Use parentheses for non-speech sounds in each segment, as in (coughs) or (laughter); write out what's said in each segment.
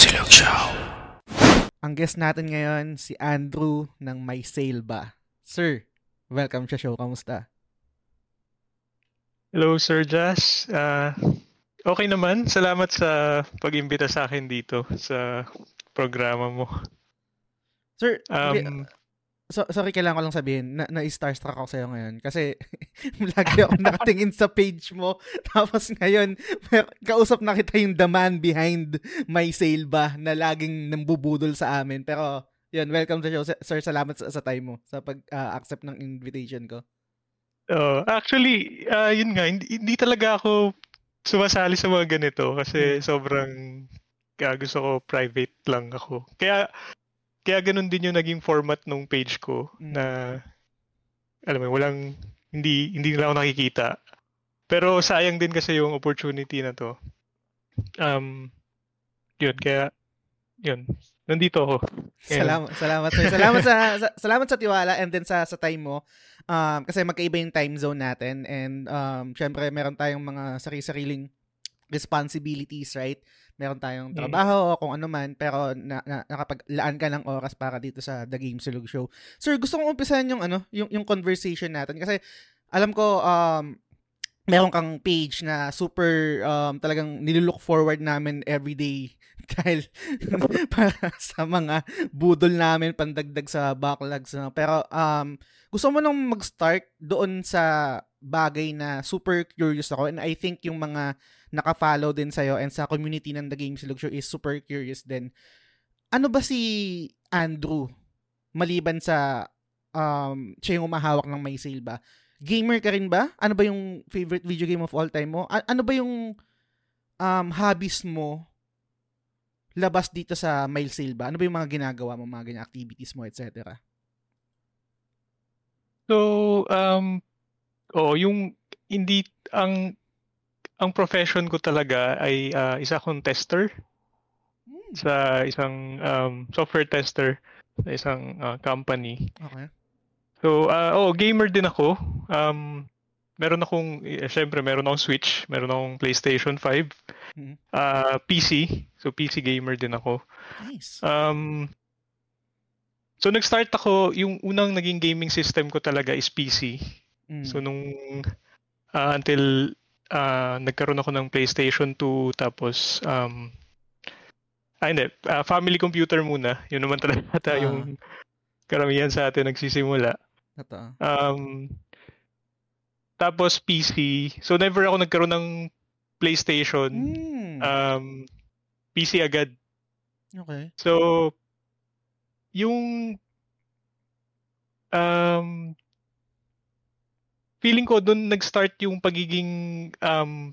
Silog Show. Ang guest natin ngayon, si Andrew ng May Sale Ba. Sir, welcome sa show. Kamusta? Hello, Sir Josh. Uh, okay naman. Salamat sa pag-imbita sa akin dito sa programa mo. Sir, Um, so, sorry, kailangan ko lang sabihin, na, na-starstruck ako sa'yo ngayon kasi (laughs) lagi ako (laughs) nakatingin sa page mo. Tapos ngayon, mer- kausap na kita yung the man behind May Sale Ba na laging nambubudol sa amin. Pero, yun, welcome sa show. Sir, salamat sa, sa time mo, sa pag-accept ng invitation ko. oh, actually, uh, yun nga, hindi, hindi talaga ako sumasali sa mga ganito kasi Hmm. sobrang uh, gusto ko private lang ako. Kaya kaya ganun din yung naging format nung page ko Mm. na alam mo, walang hindi hindi nila ako nakikita. Pero sayang din kasi yung opportunity na to. Um yun kaya yun. Nandito ako. Ngayon. Salamat, salamat sir. Salamat sa, sa- salamat sa tiwala and then sa sa time mo. Um, kasi magkaiba yung time zone natin and um, syempre meron tayong mga sarili-sariling responsibilities, right? Meron tayong Mm. trabaho o kung ano man, pero na, na, nakapaglaan ka ng oras para dito sa The Game Silog Show. Sir, gusto kong umpisahan yung ano, yung yung conversation natin kasi alam ko um meron kang page na super um, talagang nilulook forward namin everyday (laughs) dahil (laughs) para sa mga budol namin pandagdag sa backlogs. No? Pero um, gusto mo nang mag-start doon sa bagay na super curious ako and I think yung mga naka-follow din sa'yo and sa community ng The Game Silog Show is super curious din. Ano ba si Andrew maliban sa um, siya yung umahawak ng may sale ba? Gamer ka rin ba? Ano ba yung favorite video game of all time mo? A- ano ba yung um, hobbies mo labas dito sa mail sale ba? Ano ba yung mga ginagawa mo, mga ganyan activities mo, etc. So, um, oh, yung hindi ang ang profession ko talaga ay ah, isa akong tester Hmm, sa isang um, software tester sa isang ah, company. Okay. So, ah, oh, gamer din ako. Um, meron akong, eh, syempre, meron akong Switch, meron akong PlayStation 5, Mhm. ah, PC. So, PC gamer din ako. Nice. Um, so, nag-start ako, yung unang naging gaming system ko talaga is PC. Mm. So nung ah, until ah, nagkaroon ako ng PlayStation 2 tapos um ah, hindi, ah, family computer muna. Yun naman talaga (laughs) ata Ah. yung karamihan sa atin nagsisimula. Totoo. Um tapos PC. So never ako nagkaroon ng PlayStation. Mm. Um PC agad. okay. So yung um feeling ko doon nag-start yung pagiging um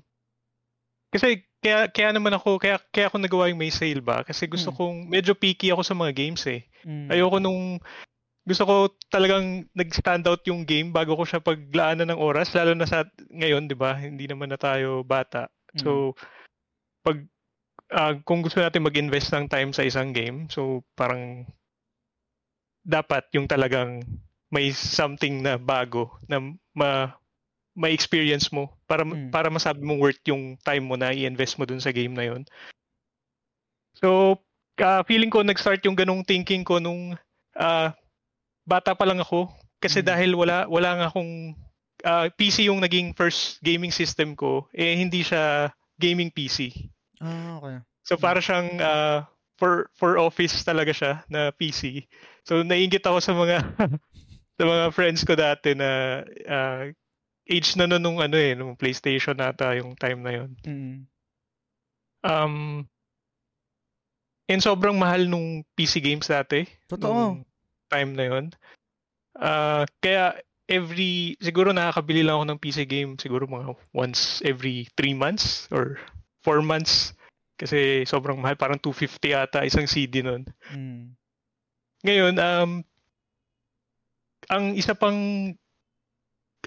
kasi kaya kaya naman ako kaya kaya ako nagawa yung may sale ba kasi gusto Mm. kong medyo picky ako sa mga games eh. Mm. Ayoko nung gusto ko talagang nag-stand out yung game bago ko siya paglaanan ng oras lalo na sa ngayon, 'di ba? Hindi naman na tayo bata. Mm. So pag ah, kung gusto natin mag-invest ng time sa isang game, so parang dapat yung talagang may something na bago na ma may experience mo para Mm. para masabi mong worth yung time mo na i-invest mo dun sa game na yon. So, ah, feeling ko nag-start yung ganong thinking ko nung ah, bata pa lang ako kasi Mm. dahil wala wala nga akong ah, PC yung naging first gaming system ko, eh hindi siya gaming PC. Ah, okay. So para siyang ah, for for office talaga siya na PC. So naiingit ako sa mga (laughs) sa mga friends ko dati na ah, age na nun nung ano eh, nung PlayStation nata yung time na yon. Mm. Um and sobrang mahal nung PC games dati. Totoo. nung time na yon. Ah, kaya every siguro nakakabili lang ako ng PC game siguro mga once every 3 months or 4 months kasi sobrang mahal parang 250 ata isang CD nun. Mm. Ngayon um ang isa pang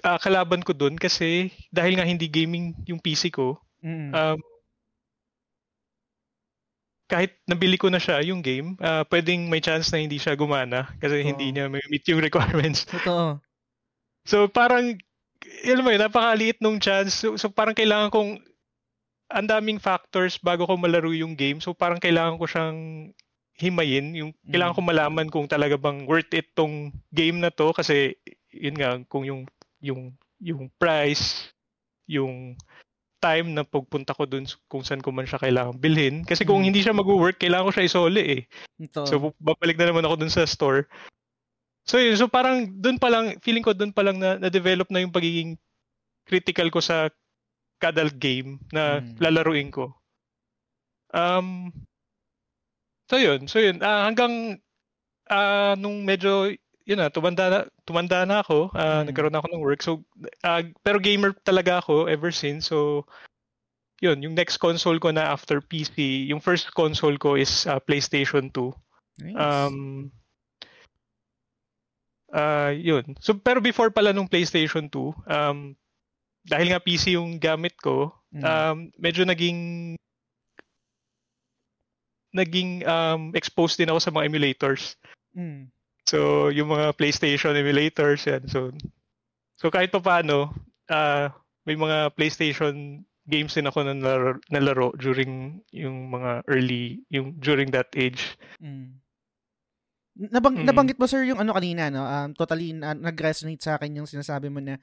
ah, kalaban ko dun kasi dahil nga hindi gaming yung PC ko Mm. um kahit nabili ko na siya yung game, ah, pwedeng may chance na hindi siya gumana kasi hindi Oo. niya may meet yung (laughs) requirements. Totoo. So parang alam mo yun, napakaliit nung chance. So, so parang kailangan kong ang daming factors bago ko malaro yung game. So parang kailangan ko siyang himayin. Yung, kailangan Mm. ko malaman kung talaga bang worth it tong game na to. Kasi yun nga, kung yung, yung, yung price, yung time na pagpunta ko dun kung saan ko man siya kailangan bilhin. Kasi kung Mm. hindi siya mag-work, kailangan ko siya isoli eh. Ito. So babalik na naman ako dun sa store. So yun, so parang dun pa lang, feeling ko dun pa lang na, na-develop na yung pagiging critical ko sa kada game na Mm. lalaruin ko. Um, so yun, so yun, ah, hanggang ah, nung medyo, yun na, tumanda na, tumanda na ako, ah, Mm. nagkaroon ako ng work. So, ah, pero gamer talaga ako ever since. So, yun, yung next console ko na after PC, yung first console ko is ah, PlayStation 2. Nice. Um, ah yun. So, pero before pala nung PlayStation 2, um, dahil nga PC yung gamit ko, Mm. um, medyo naging naging um, exposed din ako sa mga emulators. Mm. So, yung mga PlayStation emulators, yan. So, so kahit pa paano, ah may mga PlayStation games din ako na nalaro, nalaro during yung mga early, yung during that age. Mm. Nabang, Mm. Nabanggit mo sir yung ano kanina no, um, totally na, nag-resonate sa akin yung sinasabi mo na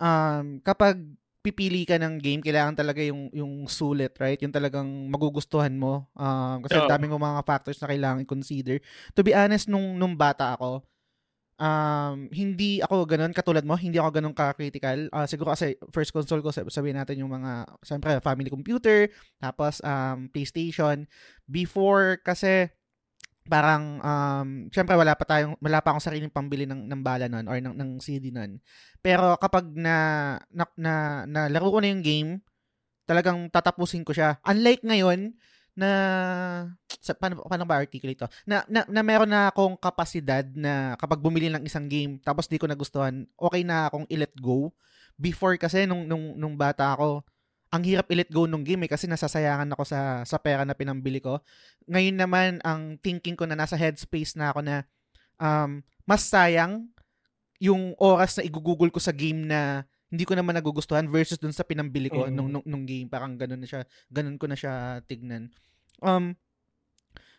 um, kapag pipili ka ng game, kailangan talaga yung yung sulit, right? Yung talagang magugustuhan mo. Um, kasi ang Oo. daming mga factors na kailangan i-consider. To be honest, nung, nung bata ako, um, hindi ako ganun, katulad mo, hindi ako ganun ka-critical. Ah, siguro kasi first console ko, sab- sabihin natin yung mga, siyempre, family computer, tapos um, PlayStation. Before, kasi, parang um syempre wala pa tayong wala pa akong sariling pambili ng ng bala nun or ng ng CD nun. Pero kapag na na, na, na laro ko na yung game, talagang tatapusin ko siya. Unlike ngayon na sa paano, paano ba articulate to? Na, na na meron na akong kapasidad na kapag bumili ng isang game tapos di ko nagustuhan, okay na akong i-let go. Before kasi nung nung nung bata ako, ang hirap i-let go nung game eh kasi nasasayangan ako sa sa pera na pinambili ko. Ngayon naman ang thinking ko na nasa headspace na ako na um, mas sayang yung oras na igugugol ko sa game na hindi ko naman nagugustuhan versus dun sa pinambili ko Mm. nung, nung nung game parang ganun na siya ganun ko na siya tignan. Um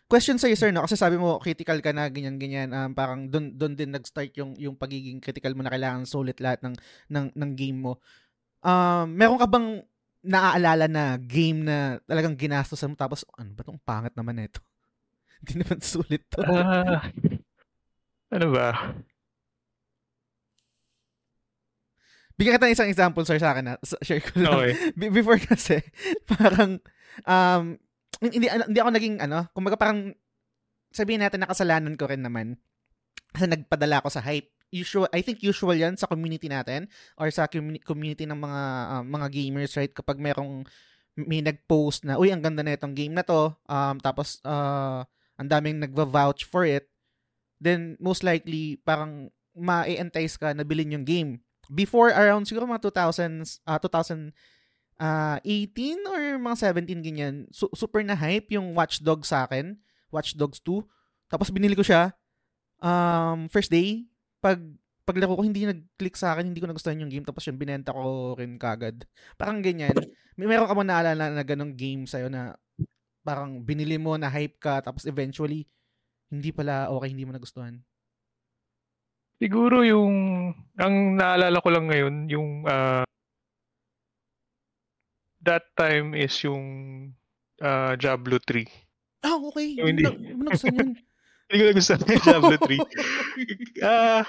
question sa sir no kasi sabi mo critical ka na ganyan ganyan um, parang doon doon din nag-start yung yung pagiging critical mo na kailangan sulit lahat ng ng ng game mo. Um meron ka bang naaalala na game na talagang ginastosan mo tapos ano ba tong pangat naman nito? (laughs) Hindi naman sulit to. Ah, ano ba? Bigyan kita ng isang example sir sa akin na share ko lang. Okay. (laughs) Be- before kasi (laughs) parang um hindi hindi ako naging ano, kumbaga parang sabihin natin nakasalanan ko rin naman. Kasi nagpadala ako sa hype. Usual, I think usual 'yan sa community natin or sa communi- community ng mga um, mga gamers right? Kapag merong may nag-post na uy ang ganda na itong game na to um tapos uh, ang daming nagva-vouch for it then most likely parang ma-entice ka na bilhin yung game. Before around siguro mga 2000s uh, 2000 ah 18 or mga 17 ganyan su- super na hype yung Watch Dogs sa akin Watch Dogs 2 tapos binili ko siya um first day pag paglaro ko hindi nag-click sa akin hindi ko nagustuhan yung game tapos yun binenta ko rin kagad parang ganyan may meron ka mo naalala na ganong game sa'yo na parang binili mo na hype ka tapos eventually hindi pala okay hindi mo nagustuhan Siguro yung, ang naalala ko lang ngayon, yung, ah, that time is yung ah, Diablo 3. ah okay Yung hindi. mo nagustuhan yun (laughs) Hindi ko nagustuhan yung Diablo 3. (laughs) Ah,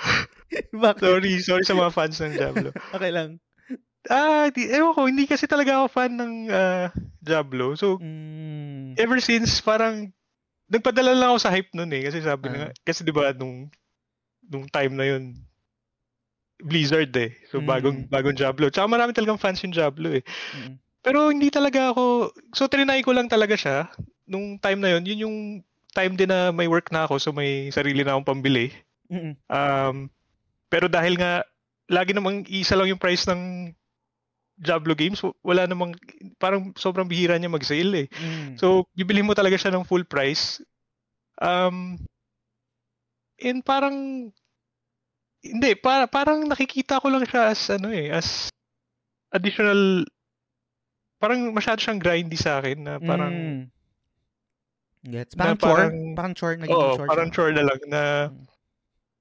bakit sorry, sorry sa mga fans ng Diablo. okay lang Ah, di, ewan ko, hindi kasi talaga ako fan ng ah, Diablo. So, mm, ever since, parang, nagpadala lang ako sa hype nun eh. Kasi sabi Ah. nga, kasi di ba, nung, nung time na yun, Blizzard eh. So, Mm. bagong, bagong Diablo. Tsaka marami talagang fans yung Diablo eh. mm, Pero hindi talaga ako, so trinay ko lang talaga siya. Nung time na yun, yun yung time din na may work na ako, so may sarili na akong pambili. mm, Um, pero dahil nga, lagi namang isa lang yung price ng Diablo games, wala namang, parang sobrang bihira niya mag-sale eh. mm. So, bibili mo talaga siya ng full price. Um, and parang, hindi, para, parang nakikita ko lang siya as, ano eh, as additional parang masyado siyang grindy sa akin na parang Mm. Gets. Na Parang chore. parang- Parang chore. Naging Oo, chore. parang siya. chore na lang na Mm.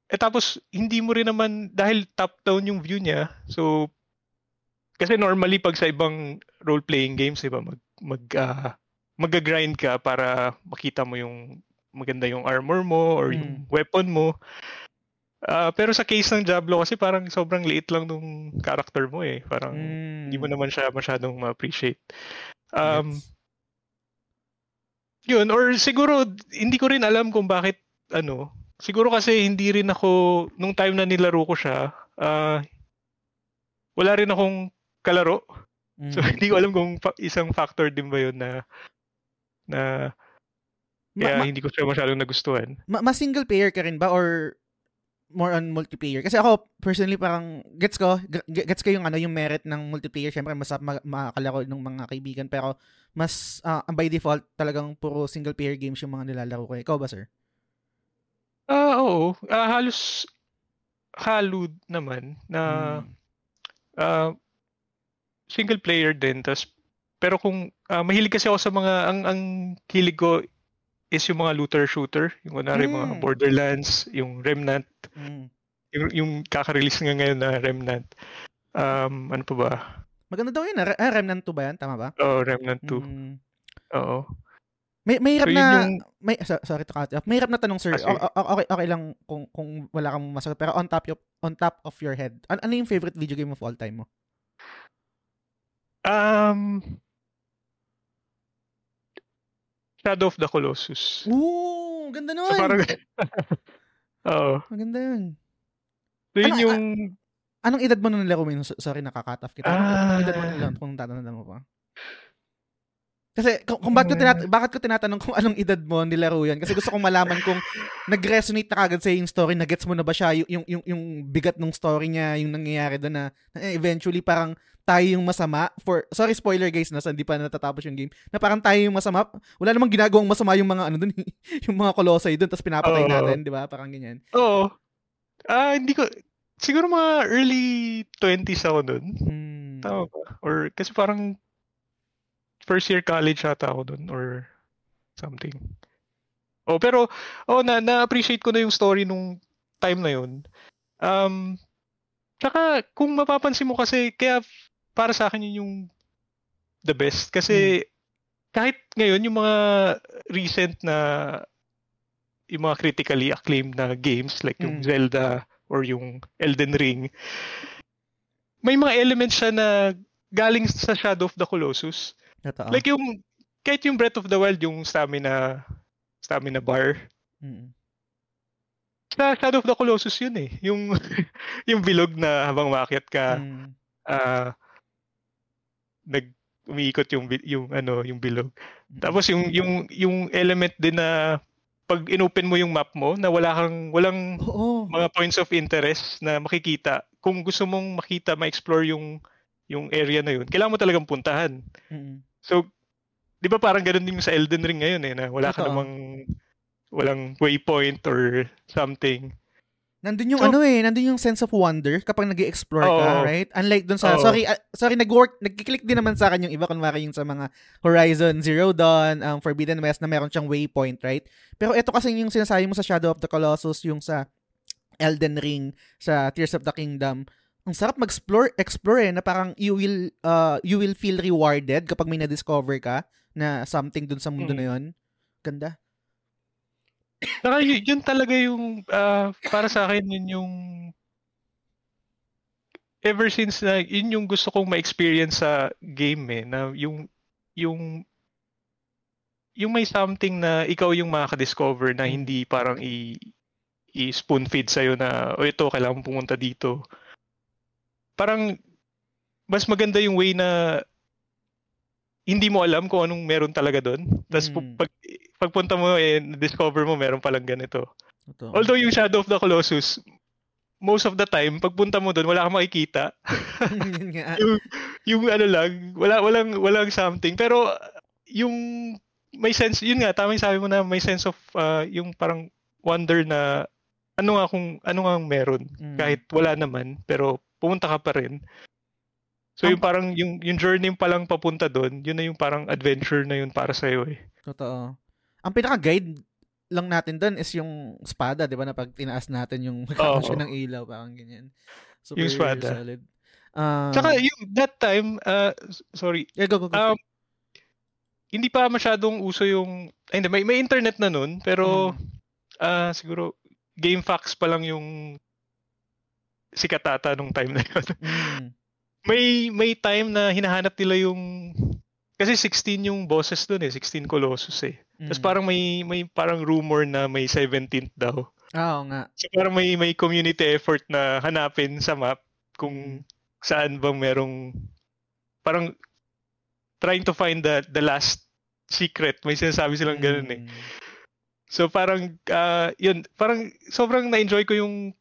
eh tapos hindi mo rin naman dahil top down yung view niya. So kasi normally pag sa ibang role playing games, 'di ba, mag mag ah, mag-grind ka para makita mo yung maganda yung armor mo or yung weapon mo. Ah, pero sa case ng Diablo kasi parang sobrang liit lang nung character mo eh. Parang Mm. hindi mo naman siya masyadong ma-appreciate. Um, Gets. Yun, or siguro, hindi ko rin alam kung bakit, ano, siguro kasi hindi rin ako, nung time na nilaro ko siya, ah, wala rin akong kalaro. So, Mm. hindi ko alam kung fa- isang factor din ba yun na, na, Ma- kaya ma- hindi ko siya masyadong nagustuhan. ma- ma single player ka rin ba or more on multiplayer? Kasi ako personally parang gets ko gets ko yung ano yung merit ng multiplayer syempre mas ma- makakalaro ng mga kaibigan pero mas ah, by default talagang puro single player games yung mga nilalaro ko. Ikaw ba sir? Ah, oo. Ah, halos, halo naman na, Mm. ah, single player din. Tas, pero kung, ah, mahilig kasi ako sa mga, ang, ang hilig ko is yung mga looter shooter. Yung kunwari mga Mm. Borderlands, yung Remnant, Mm. yung, yung kaka-release nga ngayon na Remnant. Um, ano pa ba? Maganda daw yun. ah. Ah, Remnant 2 ba yan? Tama ba? Oh, Remnant 2. Mm. Oo. May may hirap So, na yung- may so- sorry to cut off. May hirap na tanong sir. Ah, sige. O- o- okay okay lang kung kung wala kang masagot pero on top of on top of your head. An- ano yung favorite video game of all time mo? Um, Shadow of the Colossus. Ooh, ganda nun. So parang, (laughs) oo. Maganda yun. So yun Ano, yung, Anong edad mo mo yun? So- Sorry, nakaka-cut off kita. Anong, Ah. anong edad mo nilaro kung tatanong mo pa? Kasi kung, kung bakit, ko tinat- bakit ko tinatanong kung anong edad mo nilaro yan? Kasi gusto kong malaman kung nag-resonate na kagad sa yung story, na-gets mo na ba siya, yung, yung, yung, yung bigat ng story niya, yung nangyayari doon na, na eventually parang tayo yung masama for sorry spoiler guys na hindi pa natatapos yung game na parang tayo yung masama wala namang ginagawang masama yung mga ano doon (laughs) yung mga kolosay doon tapos pinapatay Oo. natin di ba parang ganyan oo. Ah, hindi ko, siguro mga early 20s ako nun. hmm. Tama ba? Or, kasi parang, first year college ata ako dun, or something. Oh, pero, oh, na, na-appreciate ko na yung story nung time na yun. Um, tsaka, kung mapapansin mo kasi, kaya para sa akin yun yung the best. Kasi, kahit ngayon, yung mga recent na, yung mga critically acclaimed na games, like yung Mm. Zelda, or yung Elden Ring, may mga elements siya na galing sa Shadow of the Colossus. Totoo. Like yung, kahit yung Breath of the Wild, yung stamina, stamina bar, Mm. sa Shadow of the Colossus yun eh. Yung, (laughs) yung bilog na habang maakyat ka, Mm. ah, nag, umiikot yung, yung, ano, yung bilog. Mm. Tapos yung, yung, yung element din na, pag inopen mo yung map mo, na wala kang, walang Oo. mga points of interest na makikita. Kung gusto mong makita, ma-explore yung, yung area na yun, kailangan mo talagang puntahan. Mm. So, di ba parang ganun din sa Elden Ring ngayon eh, na wala ka Totoo. namang walang waypoint or something. Nandun yung So- ano eh, nandun yung sense of wonder kapag nag explore ka, Oo. right? Unlike dun sa, Oo. sorry, ah, sorry, nag-work, nag-click din naman sa akin yung iba, kunwari yung sa mga Horizon Zero Dawn, um, Forbidden West na meron siyang waypoint, right? Pero ito kasi yung sinasabi mo sa Shadow of the Colossus, yung sa Elden Ring, sa Tears of the Kingdom, ang sarap mag-explore, explore eh, na parang you will, uh, you will feel rewarded kapag may na-discover ka na something dun sa mundo Mm. na yun. Ganda. Saka y- yun talaga yung, ah, para sa akin, yun yung, ever since na, yun yung gusto kong ma-experience sa game eh, na yung, yung, yung may something na ikaw yung makaka-discover na hindi parang i, i-spoon feed sa'yo na, o ito, kailangan pumunta dito. Parang, mas maganda yung way na hindi mo alam kung anong meron talaga doon. Tapos Mm. pag, pagpunta mo eh, discover mo meron palang ganito. Totoo. Although yung Shadow of the Colossus, most of the time, pagpunta mo doon, wala kang makikita. (laughs) (laughs) Yung, yung ano lang, wala, walang, walang something. Pero yung may sense, yun nga, tama yung sabi mo na may sense of uh, yung parang wonder na ano nga kung ano nga meron Mm. kahit wala naman pero pumunta ka pa rin. So yung parang yung yung journey pa lang papunta doon, yun na yung parang adventure na yun para sa iyo eh. Totoo. Ang pinaka-guide lang natin doon is yung espada, 'di ba? Na pag tinaas natin yung (laughs) magkakaroon siya ng ilaw, parang ganyan. Super Yung espada. solid. Um, Tsaka yung that time, uh, sorry, yeah, go, go, go. um, hindi pa masyadong uso yung, ay, hindi, may, may internet na nun, pero Mm. ah siguro GameFAQs pa lang yung sikat ata nung time na yun. Mm. May may time na hinahanap nila yung kasi 16 yung bosses doon eh, 16 Colossus eh. Tapos Mm. parang may may parang rumor na may 17th daw. Ah, Oo nga. So parang may may community effort na hanapin sa map Mm. kung saan bang merong parang trying to find the the last secret. May sinasabi silang ganun eh. Mm. So parang ah, yun, parang sobrang na-enjoy ko yung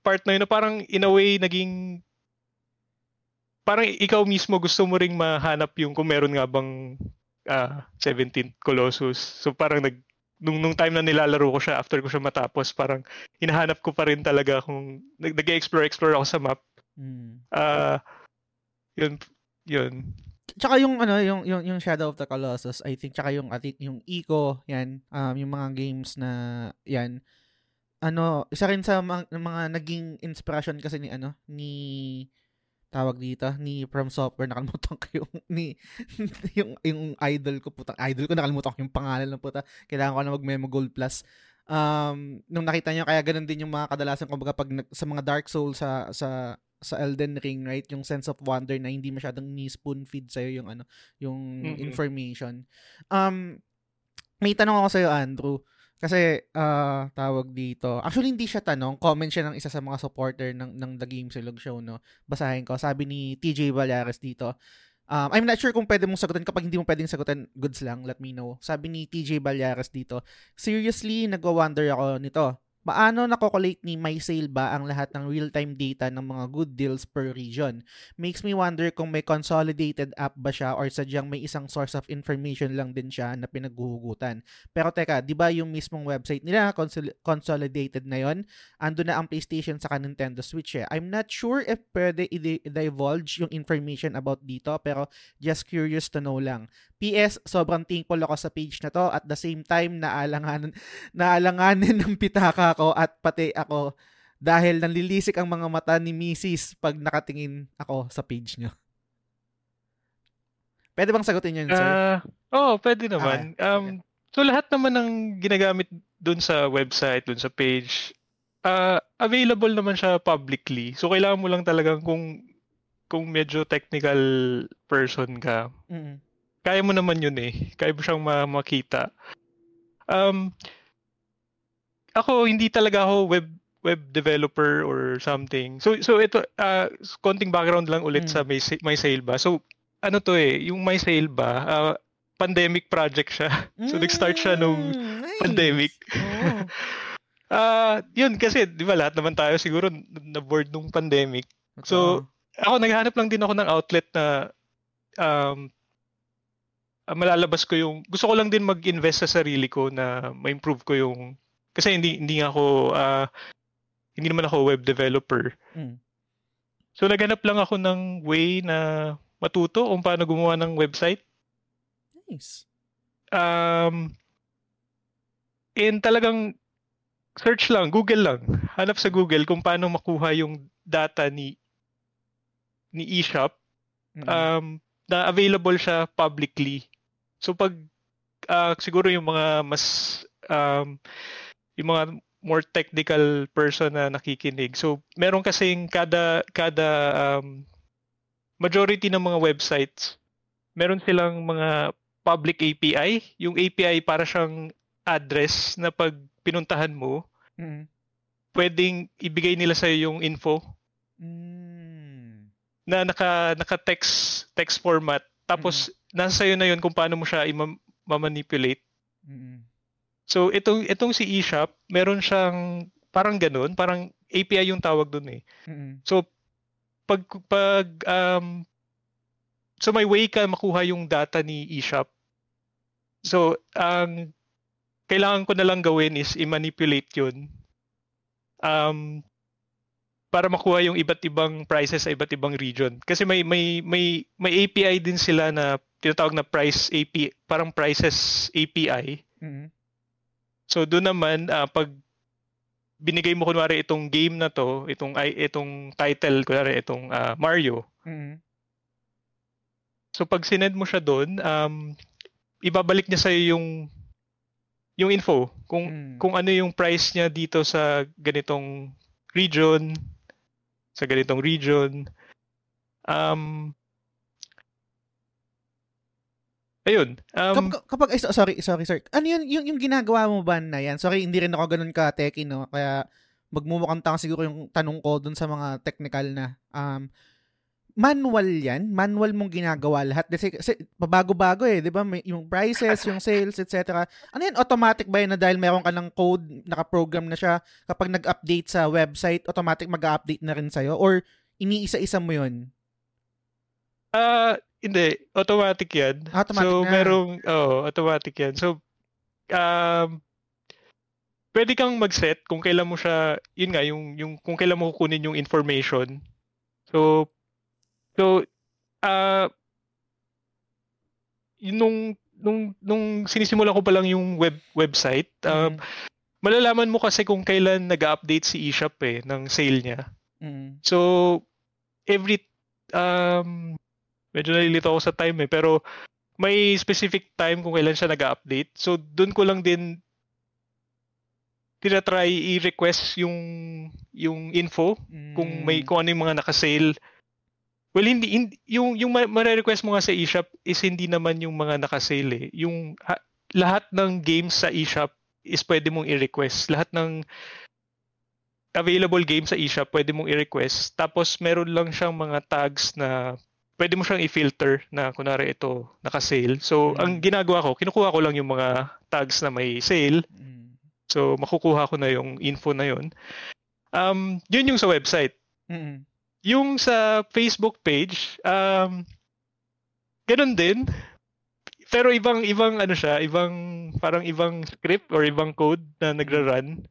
part na yun na parang in a way naging parang ikaw mismo gusto mo ring mahanap yung kung meron nga bang ah, 17th Colossus. So parang nag nung nung time na nilalaro ko siya after ko siya matapos parang hinahanap ko pa rin talaga kung nag- nag-explore explore ako sa map. Mm. Ah yun yun. Tsaka yung ano, yung yung yung Shadow of the Colossus, I think tsaka yung ati- yung Ico, yan, um yung mga games na yan. Ano, isa rin sa mga, mga naging inspiration kasi ni ano, ni tawag dito, ni From Software, nakalimutan ko yung, ni, (laughs) yung, yung idol ko, putang idol ko, nakalimutan ko yung pangalan ng puta. Kailangan ko na mag-Memo Gold Plus. Um, nung nakita nyo, kaya ganun din yung mga kadalasan, kumbaga, pag sa mga Dark Souls, sa, sa, sa Elden Ring, right? Yung sense of wonder na hindi masyadong ni-spoon feed sa'yo yung ano, yung Mhm. information. Um, may tanong ako sa'yo, Andrew. Kasi, ah, tawag dito. Actually, hindi siya tanong. Comment siya ng isa sa mga supporter ng, ng The Game Silog Show, no? Basahin ko. Sabi ni TJ Valares dito. Um, I'm not sure kung pwede mong sagutin. Kapag hindi mo pwedeng sagutin, goods lang. Let me know. Sabi ni TJ Valares dito. Seriously, nagwa-wonder ako nito. Paano nakokolate ni MySale ba ang lahat ng real-time data ng mga good deals per region? Makes me wonder kung may consolidated app ba siya or sadyang may isang source of information lang din siya na pinaghuhugutan. Pero teka, di ba yung mismong website nila consol- consolidated na yon? Ando na ang PlayStation sa Nintendo Switch eh. I'm not sure if pwede i-divulge yung information about dito pero just curious to know lang. PS, sobrang thankful ako sa page na to at the same time naalanganan, (laughs) naalanganin ng pitaka ko at pati ako dahil nanlilisik ang mga mata ni Mrs. pag nakatingin ako sa page nyo. Pwede bang sagutin yun, sir? Ah, oh, pwede naman. Okay. Um, so lahat naman ng ginagamit dun sa website, dun sa page, ah, available naman siya publicly. So kailangan mo lang talagang kung kung medyo technical person ka, Mm. Kaya mo naman yun eh. Kaya mo siyang ma- makita. Um, ako, hindi talaga ako web web developer or something. So so ito ah, konting background lang ulit Mm. sa my, my sale ba. So ano to eh, yung my sale ba, ah, pandemic project siya. (laughs) So nag-start siya nung Mm, nice. pandemic. Oo. (laughs) Ah, yun kasi 'di ba lahat naman tayo siguro na bored nung pandemic. So. Ako naghahanap lang din ako ng outlet na um ah, malalabas ko yung gusto ko lang din mag-invest sa sarili ko na ma-improve ko yung kasi hindi hindi nga ako ah, hindi naman ako web developer. Mm. So naghanap lang ako ng way na matuto kung paano gumawa ng website. Nice. Um and talagang search lang, Google lang. Hanap sa Google kung paano makuha yung data ni ni eShop Mm. um, na available siya publicly. So pag ah, siguro yung mga mas um, yung mga more technical person na nakikinig. So meron kasing kada kada um, majority ng mga websites meron silang mga public API. Yung API para siyang address na pag pinuntahan mo, Mm. pwedeng ibigay nila sa yung info Mm. na naka naka text text format tapos nasa sayo na yun kung paano mo siya i-manipulate. Mm. So itong itong si eShop, meron siyang parang ganun, parang API yung tawag doon eh. Mm. So pag pag um so may way ka makuha yung data ni eShop. So ang kailangan ko na lang gawin is i-manipulate yun. Um para makuha yung iba't ibang prices sa iba't ibang region. Kasi may may may may API din sila na tinatawag na price API, parang prices API. Mhm. So doon naman uh, pag binigay mo kunwari itong game na to, itong ay itong title kunwari itong uh, Mario. Mhm. So pag sinend mo siya doon, um ibabalik niya sa yung yung info kung Mm. kung ano yung price niya dito sa ganitong region, sa ganitong region. Um, ayun. Um, Kap- kapag, sorry, sorry, sir. Ano yun, yung, yung ginagawa mo ba na yan? Sorry, hindi rin ako ganun ka techy, no? Kaya magmumukhang tanga siguro yung tanong ko dun sa mga technical na. Um, manual yan? Manual mong ginagawa lahat? Kasi, kasi bago-bago eh, di ba? May, yung prices, yung sales, etc. Ano yan? Automatic ba yan na dahil meron ka ng code, naka-program na siya, kapag nag-update sa website, automatic mag-update na rin sa'yo? Or iniisa-isa mo yun? ah, hindi, automatic 'yan. Automatic so na. merong oh, automatic 'yan. So um pwede kang mag-set kung kailan mo siya, yun nga yung yung kung kailan mo kukunin yung information. So so yun nung nung nung sinisimulan ko pa lang yung web website, um, Mm. malalaman mo kasi kung kailan nag-update si eShop eh ng sale niya. Mm. So, every, um, medyo nalilito ako sa time eh, pero may specific time kung kailan siya nag-update. So, dun ko lang din tinatry i-request yung yung info kung may Mm. kung ano yung mga naka-sale. Well, hindi, hindi yung yung ma- mare-request mo nga sa eShop is hindi naman yung mga naka-sale eh. Yung ha, lahat ng games sa eShop is pwede mong i-request. Lahat ng available games sa eShop pwede mong i-request. Tapos meron lang siyang mga tags na pwede mo siyang i-filter na kunwari ito naka-sale. So, Mm. ang ginagawa ko, kinukuha ko lang yung mga tags na may sale Mm. So, makukuha ko na yung info na yun. Um, yun yung sa website. Mm. Yung sa Facebook page, um, ganun din. Pero ibang ibang ano siya, ibang parang ibang script or ibang code na nagra-run.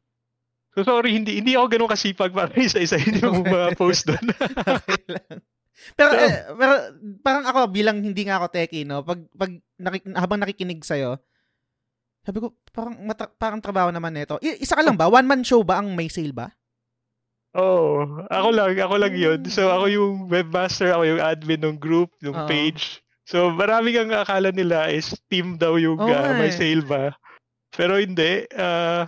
So sorry, hindi hindi ako ganun kasipag para (laughs) isa-isahin yung mga post doon. (laughs) Pero, So- eh, pero parang ako bilang hindi nga ako techie, no? Pag, pag nakik- habang nakikinig sa'yo, sabi ko, parang, mata- parang trabaho naman nito. I- isa ka lang ba? One man show ba ang may sale ba? Oo, ako lang, ako lang yun. So ako yung webmaster, ako yung admin ng group, ng Oo. page. So marami kang akala nila is team daw yung ah, nga may eh. sale ba. Pero hindi. ah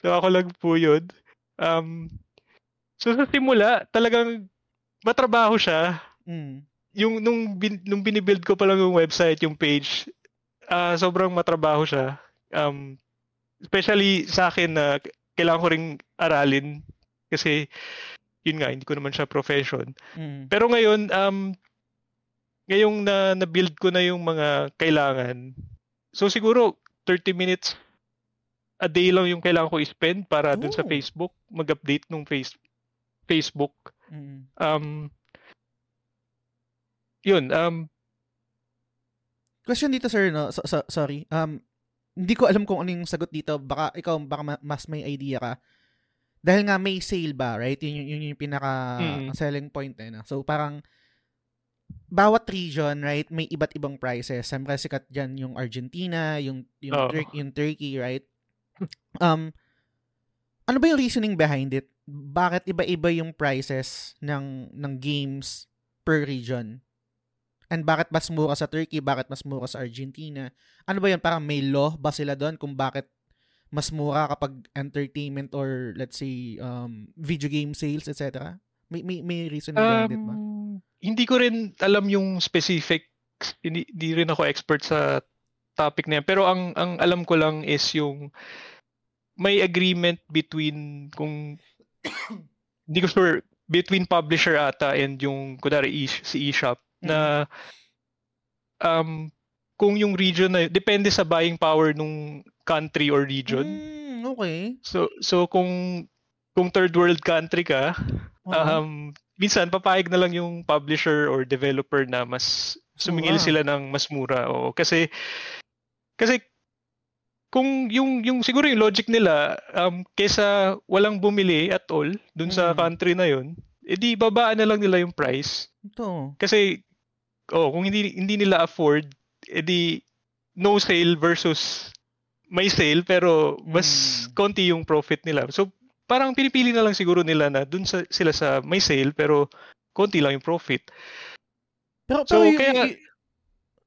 so ako lang po yun. Um, so sa simula, talagang matrabaho siya. Mm. Yung nung, bin, nung binibuild ko pa lang yung website, yung page, ah sobrang matrabaho siya. Um, especially sa akin na kailangan ko ring aralin kasi yun nga, hindi ko naman siya profession. Mm. Pero ngayon, um, ngayong na, na-build ko na yung mga kailangan, so siguro 30 minutes a day lang yung kailangan ko i-spend para dun sa. Facebook, mag-update nung face, Facebook. Mm. Um, yun, um, Question dito, sir, no? So, so- sorry. Um, hindi ko alam kung ano yung sagot dito. Baka ikaw, baka ma- mas may idea ka. Dahil nga may sale ba, right? Yun, yun, yun yung pinaka Mm. selling point eh. No? So, parang bawat region, right, may iba't ibang prices. Siyempre, sikat dyan yung Argentina, yung, yung, Oo. Tur- yung Turkey, right? (laughs) Um, ano ba yung reasoning behind it? Bakit iba-iba yung prices ng, ng games per region? And bakit mas mura sa Turkey? Bakit mas mura sa Argentina? Ano ba yun? Parang may law ba sila doon kung bakit mas mura kapag entertainment or let's say um, video game sales, etc.? May, may, may reasoning behind it ba? um, hindi ko rin alam yung specific, hindi, hindi rin ako expert sa topic na yan. Pero ang, ang alam ko lang is yung may agreement between kung (coughs) hindi ko sure between publisher ata and yung kunwari e, si eShop na um kung yung region na depende sa buying power nung country or region. Mm, okay. So so kung kung third world country ka, Oo. um minsan papayag na lang yung publisher or developer na mas sumingil Mura. sila ng mas mura. Oo, kasi kasi kung yung yung siguro yung logic nila um kaysa walang bumili at all dun sa Mm. country na yun, edi babaan na lang nila yung price. Ito. Kasi oh, kung hindi hindi nila afford, edi no sale versus may sale pero mas Mm. konti yung profit nila. So parang pinipili na lang siguro nila na dun sa sila sa may sale pero konti lang yung profit. Pero, So, pero yung, kaya- yung-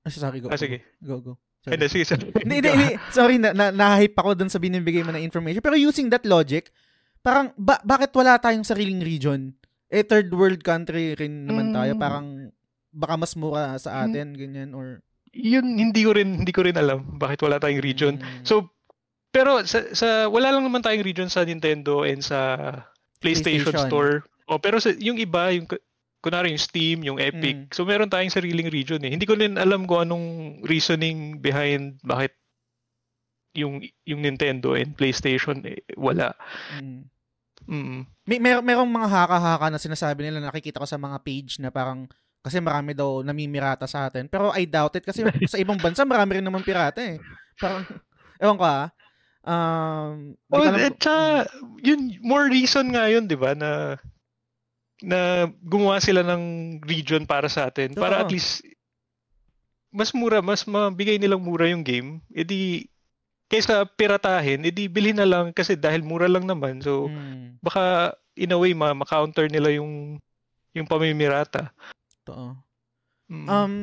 Ah, sorry, go. Ah, sige. Go, go. Sorry. Hindi, sige, sige. Hindi, hindi. Sorry, na, na, na-hype ako dun sa binibigay mo na information. Pero using that logic, parang, ba, bakit wala tayong sariling region? Eh, third world country rin naman tayo. Mm. Parang, baka mas mura sa atin, ganyan, or... Yun hindi ko rin hindi ko rin alam bakit wala tayong region. Mm. So pero sa, sa wala lang naman tayong region sa Nintendo and sa PlayStation, PlayStation. Store. Oh, pero sa, yung iba, yung kunwari yung Steam, yung Epic. Mm. So meron tayong sariling region eh. Hindi ko rin alam kung anong reasoning behind bakit yung yung Nintendo and PlayStation eh, wala. Mm. Mm. May mer merong mga haka-haka na sinasabi nila nakikita ko sa mga page na parang kasi marami daw namimirata sa atin. Pero I doubt it kasi sa ibang bansa marami rin naman pirata eh. Parang ewan ko ah. Um, Oh, alam at saka, yun, more reason nga yun, di ba, na na gumawa sila ng region para sa atin. Para at least, mas mura, mas mabigay nilang mura yung game. Edi, kaysa piratahin, edi bilhin na lang kasi dahil mura lang naman. So, Mm, baka in a way, ma- ma-counter nila yung yung pamimirata. Totoo. Mm. Um,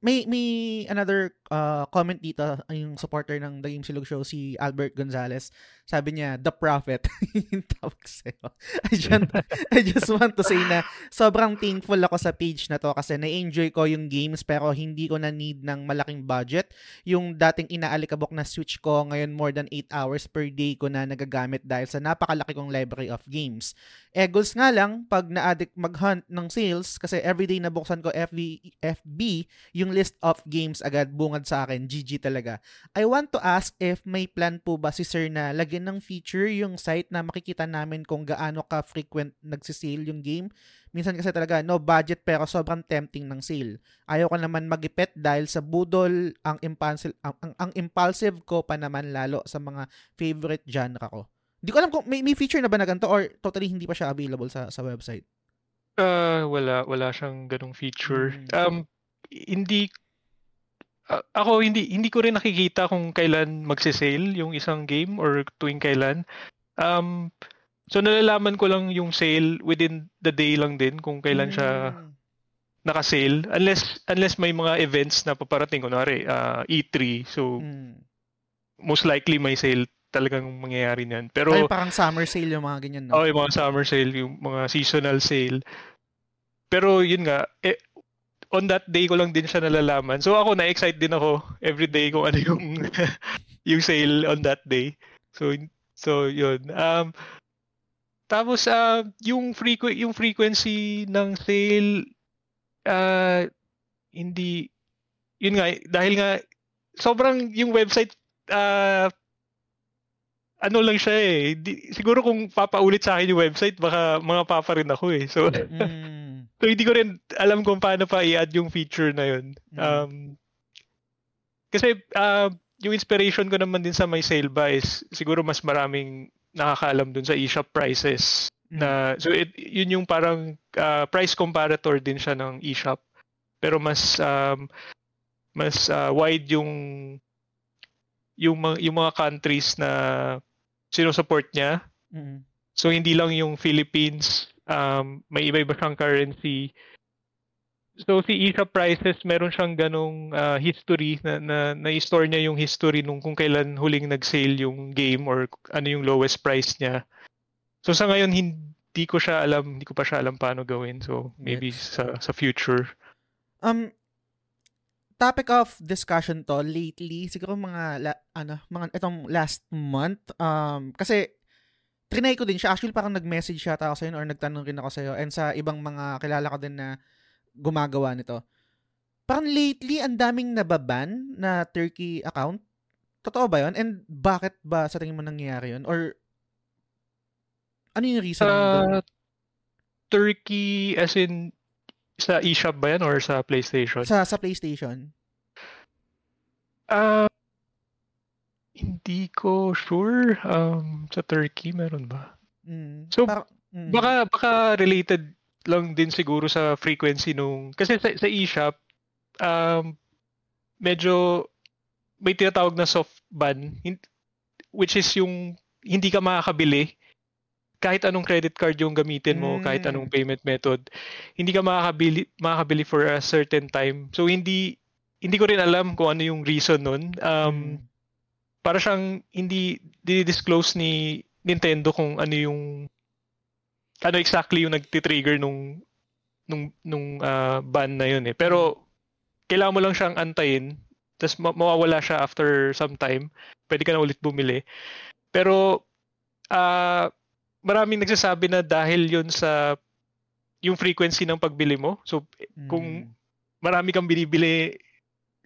may may another uh, comment dito, yung supporter ng The Game Silog Show, si Albert Gonzalez. Sabi niya, The Prophet. (laughs) yung tawag sa'yo. I just, I just want to say na sobrang thankful ako sa page na to kasi na-enjoy ko yung games pero hindi ko na need ng malaking budget. Yung dating inaalikabok na Switch ko, ngayon more than 8 hours per day ko na nagagamit dahil sa napakalaki kong library of games. Eggles nga lang, pag na-addict mag-hunt ng sales, kasi everyday nabuksan ko FB, FB, yung list of games agad bungad sa akin, GG talaga. I want to ask if may plan po ba si Sir na lagyan ng feature yung site na makikita namin kung gaano ka frequent nagsisale yung game. Minsan kasi talaga no budget pero sobrang tempting ng sale. Ayaw ko naman magipet dahil sa budol ang impulsive ang, ang, ang impulsive ko pa naman lalo sa mga favorite genre ko. Hindi ko alam kung may, may feature na ba na ganito or totally hindi pa siya available sa sa website. Ah, wala wala siyang ganung feature. Mm. Um hindi a- ako hindi hindi ko rin nakikita kung kailan magse-sale yung isang game or tuwing kailan. Um so nalalaman ko lang yung sale within the day lang din kung kailan siya Mm. naka-sale unless unless may mga events na paparating kunwari ah, E3 so Mm. most likely may sale talagang mangyayari niyan. Pero Ay, parang summer sale yung mga ganyan, no? Oh, yung mga summer sale, yung mga seasonal sale. Pero yun nga, eh, on that day ko lang din siya nalalaman. So ako na-excite din ako every day kung ano yung (laughs) yung sale on that day. So so yun. Um tapos ah, yung frequ- yung frequency ng sale ah hindi yun nga dahil nga sobrang yung website ah ano lang siya eh. Di, siguro kung papaulit sa akin yung website, baka mga papa rin ako eh. So, Mm. So hindi ko rin alam kung paano pa i-add yung feature na yun. Mm. Um, kasi uh, yung inspiration ko naman din sa may sale ba is siguro mas maraming nakakaalam dun sa eShop prices. Na, so it, yun yung parang uh, price comparator din siya ng eShop. Pero mas um, mas uh, wide yung yung mga, yung mga countries na sinusupport niya. Mm. So hindi lang yung Philippines, um, may iba-iba siyang currency. So si eShop prices, meron siyang ganong uh, history na, na na-store niya yung history nung kung kailan huling nag-sale yung game or ano yung lowest price niya. So sa ngayon hindi ko siya alam, hindi ko pa siya alam paano gawin. So maybe sa sa future. Um, topic of discussion to lately, siguro mga, la, ano, mga, itong last month, um, kasi, trinay ko din siya. Actually, parang nag-message siya ako sa'yo or nagtanong rin ako sa'yo and sa ibang mga kilala ko din na gumagawa nito. Parang lately, ang daming nababan na Turkey account. Totoo ba yun? And bakit ba sa tingin mo nangyayari yun? Or, ano yung reason? Sa Turkey as in sa eShop ba yan or sa PlayStation? sa, sa PlayStation? Ah, Hindi ko sure. Um, sa Turkey, meron ba? Mm. So, Par- mm. Baka, baka related lang din siguro sa frequency nung... Kasi sa, sa eShop, um, medyo may tinatawag na soft ban, which is yung hindi ka makakabili kahit anong credit card yung gamitin mo, Mm. kahit anong payment method, hindi ka makakabili, makakabili for a certain time. So, hindi hindi ko rin alam kung ano yung reason nun. Um, Mm. Para siyang hindi dinidisclose ni Nintendo kung ano yung ano exactly yung nagti-trigger nung nung nung ah, ban na yun eh. Pero kailangan mo lang siyang antayin tapos ma- mawawala siya after some time. Pwede ka na ulit bumili. Pero ah maraming nagsasabi na dahil yun sa yung frequency ng pagbili mo. So kung Mm. marami kang binibili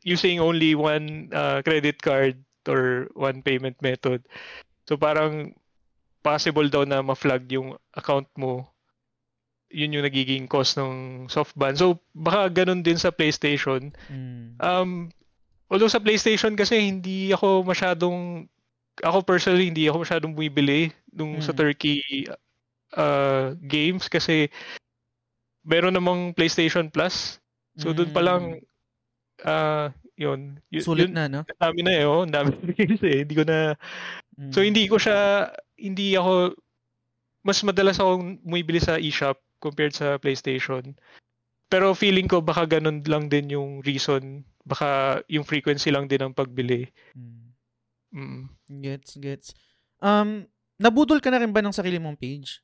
using only one uh, credit card or one payment method. So parang possible daw na ma-flag yung account mo. Yun yung nagiging cost ng soft ban. So baka ganun din sa PlayStation. Mm. Um, although sa PlayStation kasi hindi ako masyadong ako personally hindi ako masyadong bumibili nung sa Mm. Turkey uh, games kasi meron namang PlayStation Plus. So doon pa lang ah yun. Y-. Sulit yun, na, no? Ang dami na eh, oh. Ang dami na games eh. Hindi ko na So Mm. hindi ko siya hindi ako mas madalas akong bumibili sa eShop compared sa PlayStation. Pero feeling ko baka ganun lang din yung reason. Baka yung frequency lang din ang pagbili. Mm. Mm. Gets, gets. Um, nabudol ka na rin ba ng sarili mong page?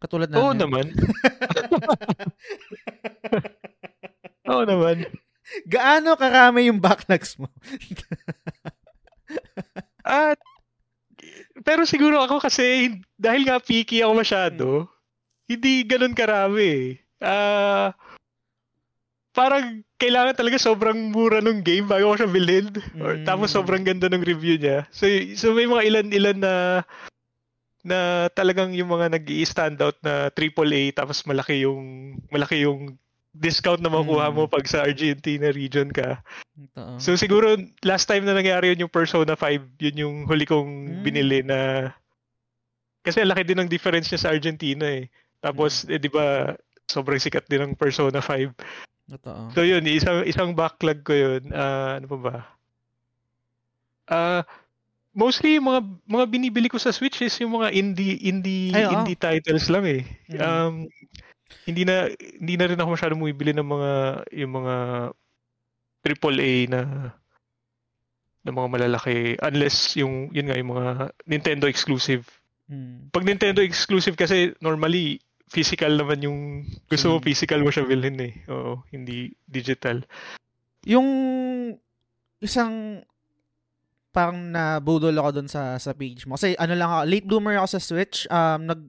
Katulad Oo namin. naman. (laughs) (laughs) Oo naman. Gaano karami yung backlogs mo? At pero siguro ako kasi dahil nga picky ako masyado, hindi ganun karami. Ah parang kailangan talaga sobrang mura nung game bago ko siya bilhin. Or, Mm. tapos sobrang ganda ng review niya. So, so may mga ilan-ilan na na talagang yung mga nag stand out na AAA tapos malaki yung malaki yung discount na makuha mo pag sa Argentina region ka. Ito, So siguro last time na nangyari yun yung Persona 5, yun yung huli kong Mm. binili na kasi laki din ng difference niya sa Argentina eh. Tapos eh, di ba sobrang sikat din ng Persona 5. Totoo. So yun, isang isang backlog ko yun. Ah, ano pa ba? Ah, mostly yung mga mga binibili ko sa Switch is yung mga indie indie Ay, oo. indie titles lang eh. Mm. Um hindi na hindi na rin ako masyadong bumibili ng mga yung mga AAA na na mga malalaki unless yung yun nga yung mga Nintendo exclusive. Mm. Pag Nintendo exclusive kasi normally physical naman yung gusto mo Mm. physical mo siya bilhin eh. Oo, hindi digital. Yung isang parang nabudol ako dun sa sa page mo. Kasi ano lang ako, late bloomer ako sa Switch. Um, nag,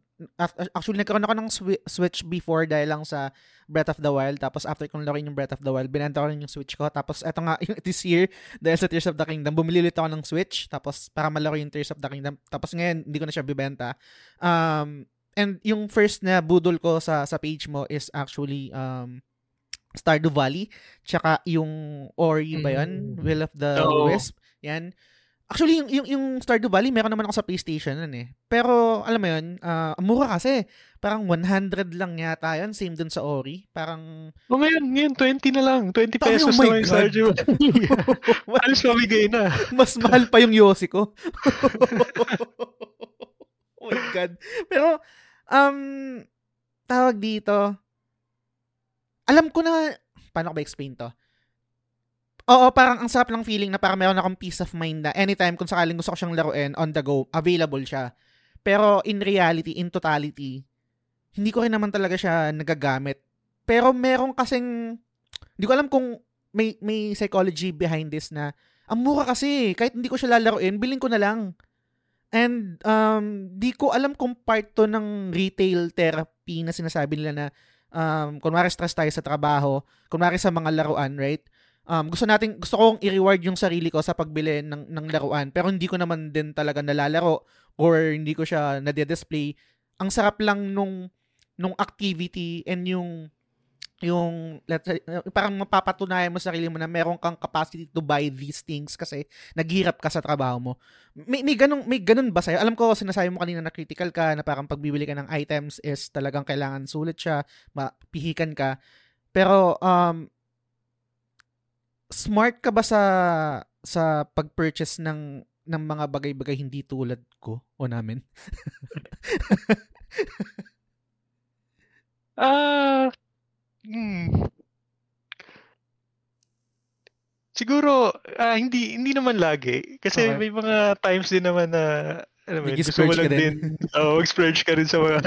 actually, nagkaroon ako ng Swi- Switch before dahil lang sa Breath of the Wild. Tapos after kong laruin yung Breath of the Wild, binenta ko rin yung Switch ko. Tapos eto nga, (laughs) yung this year, dahil sa Tears of the Kingdom, bumili ulit ako ng Switch. Tapos para malaro yung Tears of the Kingdom. Tapos ngayon, hindi ko na siya bibenta. Um, and yung first na budol ko sa sa page mo is actually um, Stardew Valley. Tsaka yung Ori ba yun? Mm. Will of the Oo. Wisp. Yan. Actually, yung, yung, yung Stardew Valley, meron naman ako sa PlayStation nun eh. Pero, alam mo yun, ang mura kasi. Parang 100 lang yata yun. Same dun sa Ori. Parang, O ngayon, ngayon 20 na lang. 20 Ay, pesos oh na yung. Stardew (laughs) Valley. Alis mamigay na. mas mahal pa yung Yossi ko. (laughs) oh my God. Pero, um, tawag dito, alam ko na, paano ko ba explain to? Oo, parang ang sarap ng feeling na parang meron akong peace of mind na anytime kung sakaling gusto ko siyang laruin, on the go, available siya. Pero in reality, in totality, hindi ko rin naman talaga siya nagagamit. Pero meron kasing, hindi ko alam kung may, may psychology behind this na ang mura kasi, kahit hindi ko siya lalaruin, bilhin ko na lang. And um, di ko alam kung part to ng retail therapy na sinasabi nila na um, kunwari stress tayo sa trabaho, kunwari sa mga laruan, right? Um, gusto nating gusto kong i-reward yung sarili ko sa pagbili ng, ng laruan pero hindi ko naman din talaga nalalaro or hindi ko siya nade-display. Ang sarap lang nung nung activity and yung yung let's say, parang mapapatunayan mo sa sarili mo na meron kang capacity to buy these things kasi naghirap ka sa trabaho mo. May, may ganun may ganun ba sa'yo? Alam ko sinasabi mo kanina na critical ka na parang pagbibili ka ng items is talagang kailangan sulit siya, mapihikan ka. Pero um smart ka ba sa sa pag-purchase ng ng mga bagay-bagay hindi tulad ko o namin? (laughs) Ah, uh, Hmm. Siguro uh, hindi hindi naman lagi kasi okay. may mga times din naman na ano mo, gusto mo lang din, din oh, splurge ka rin sa mga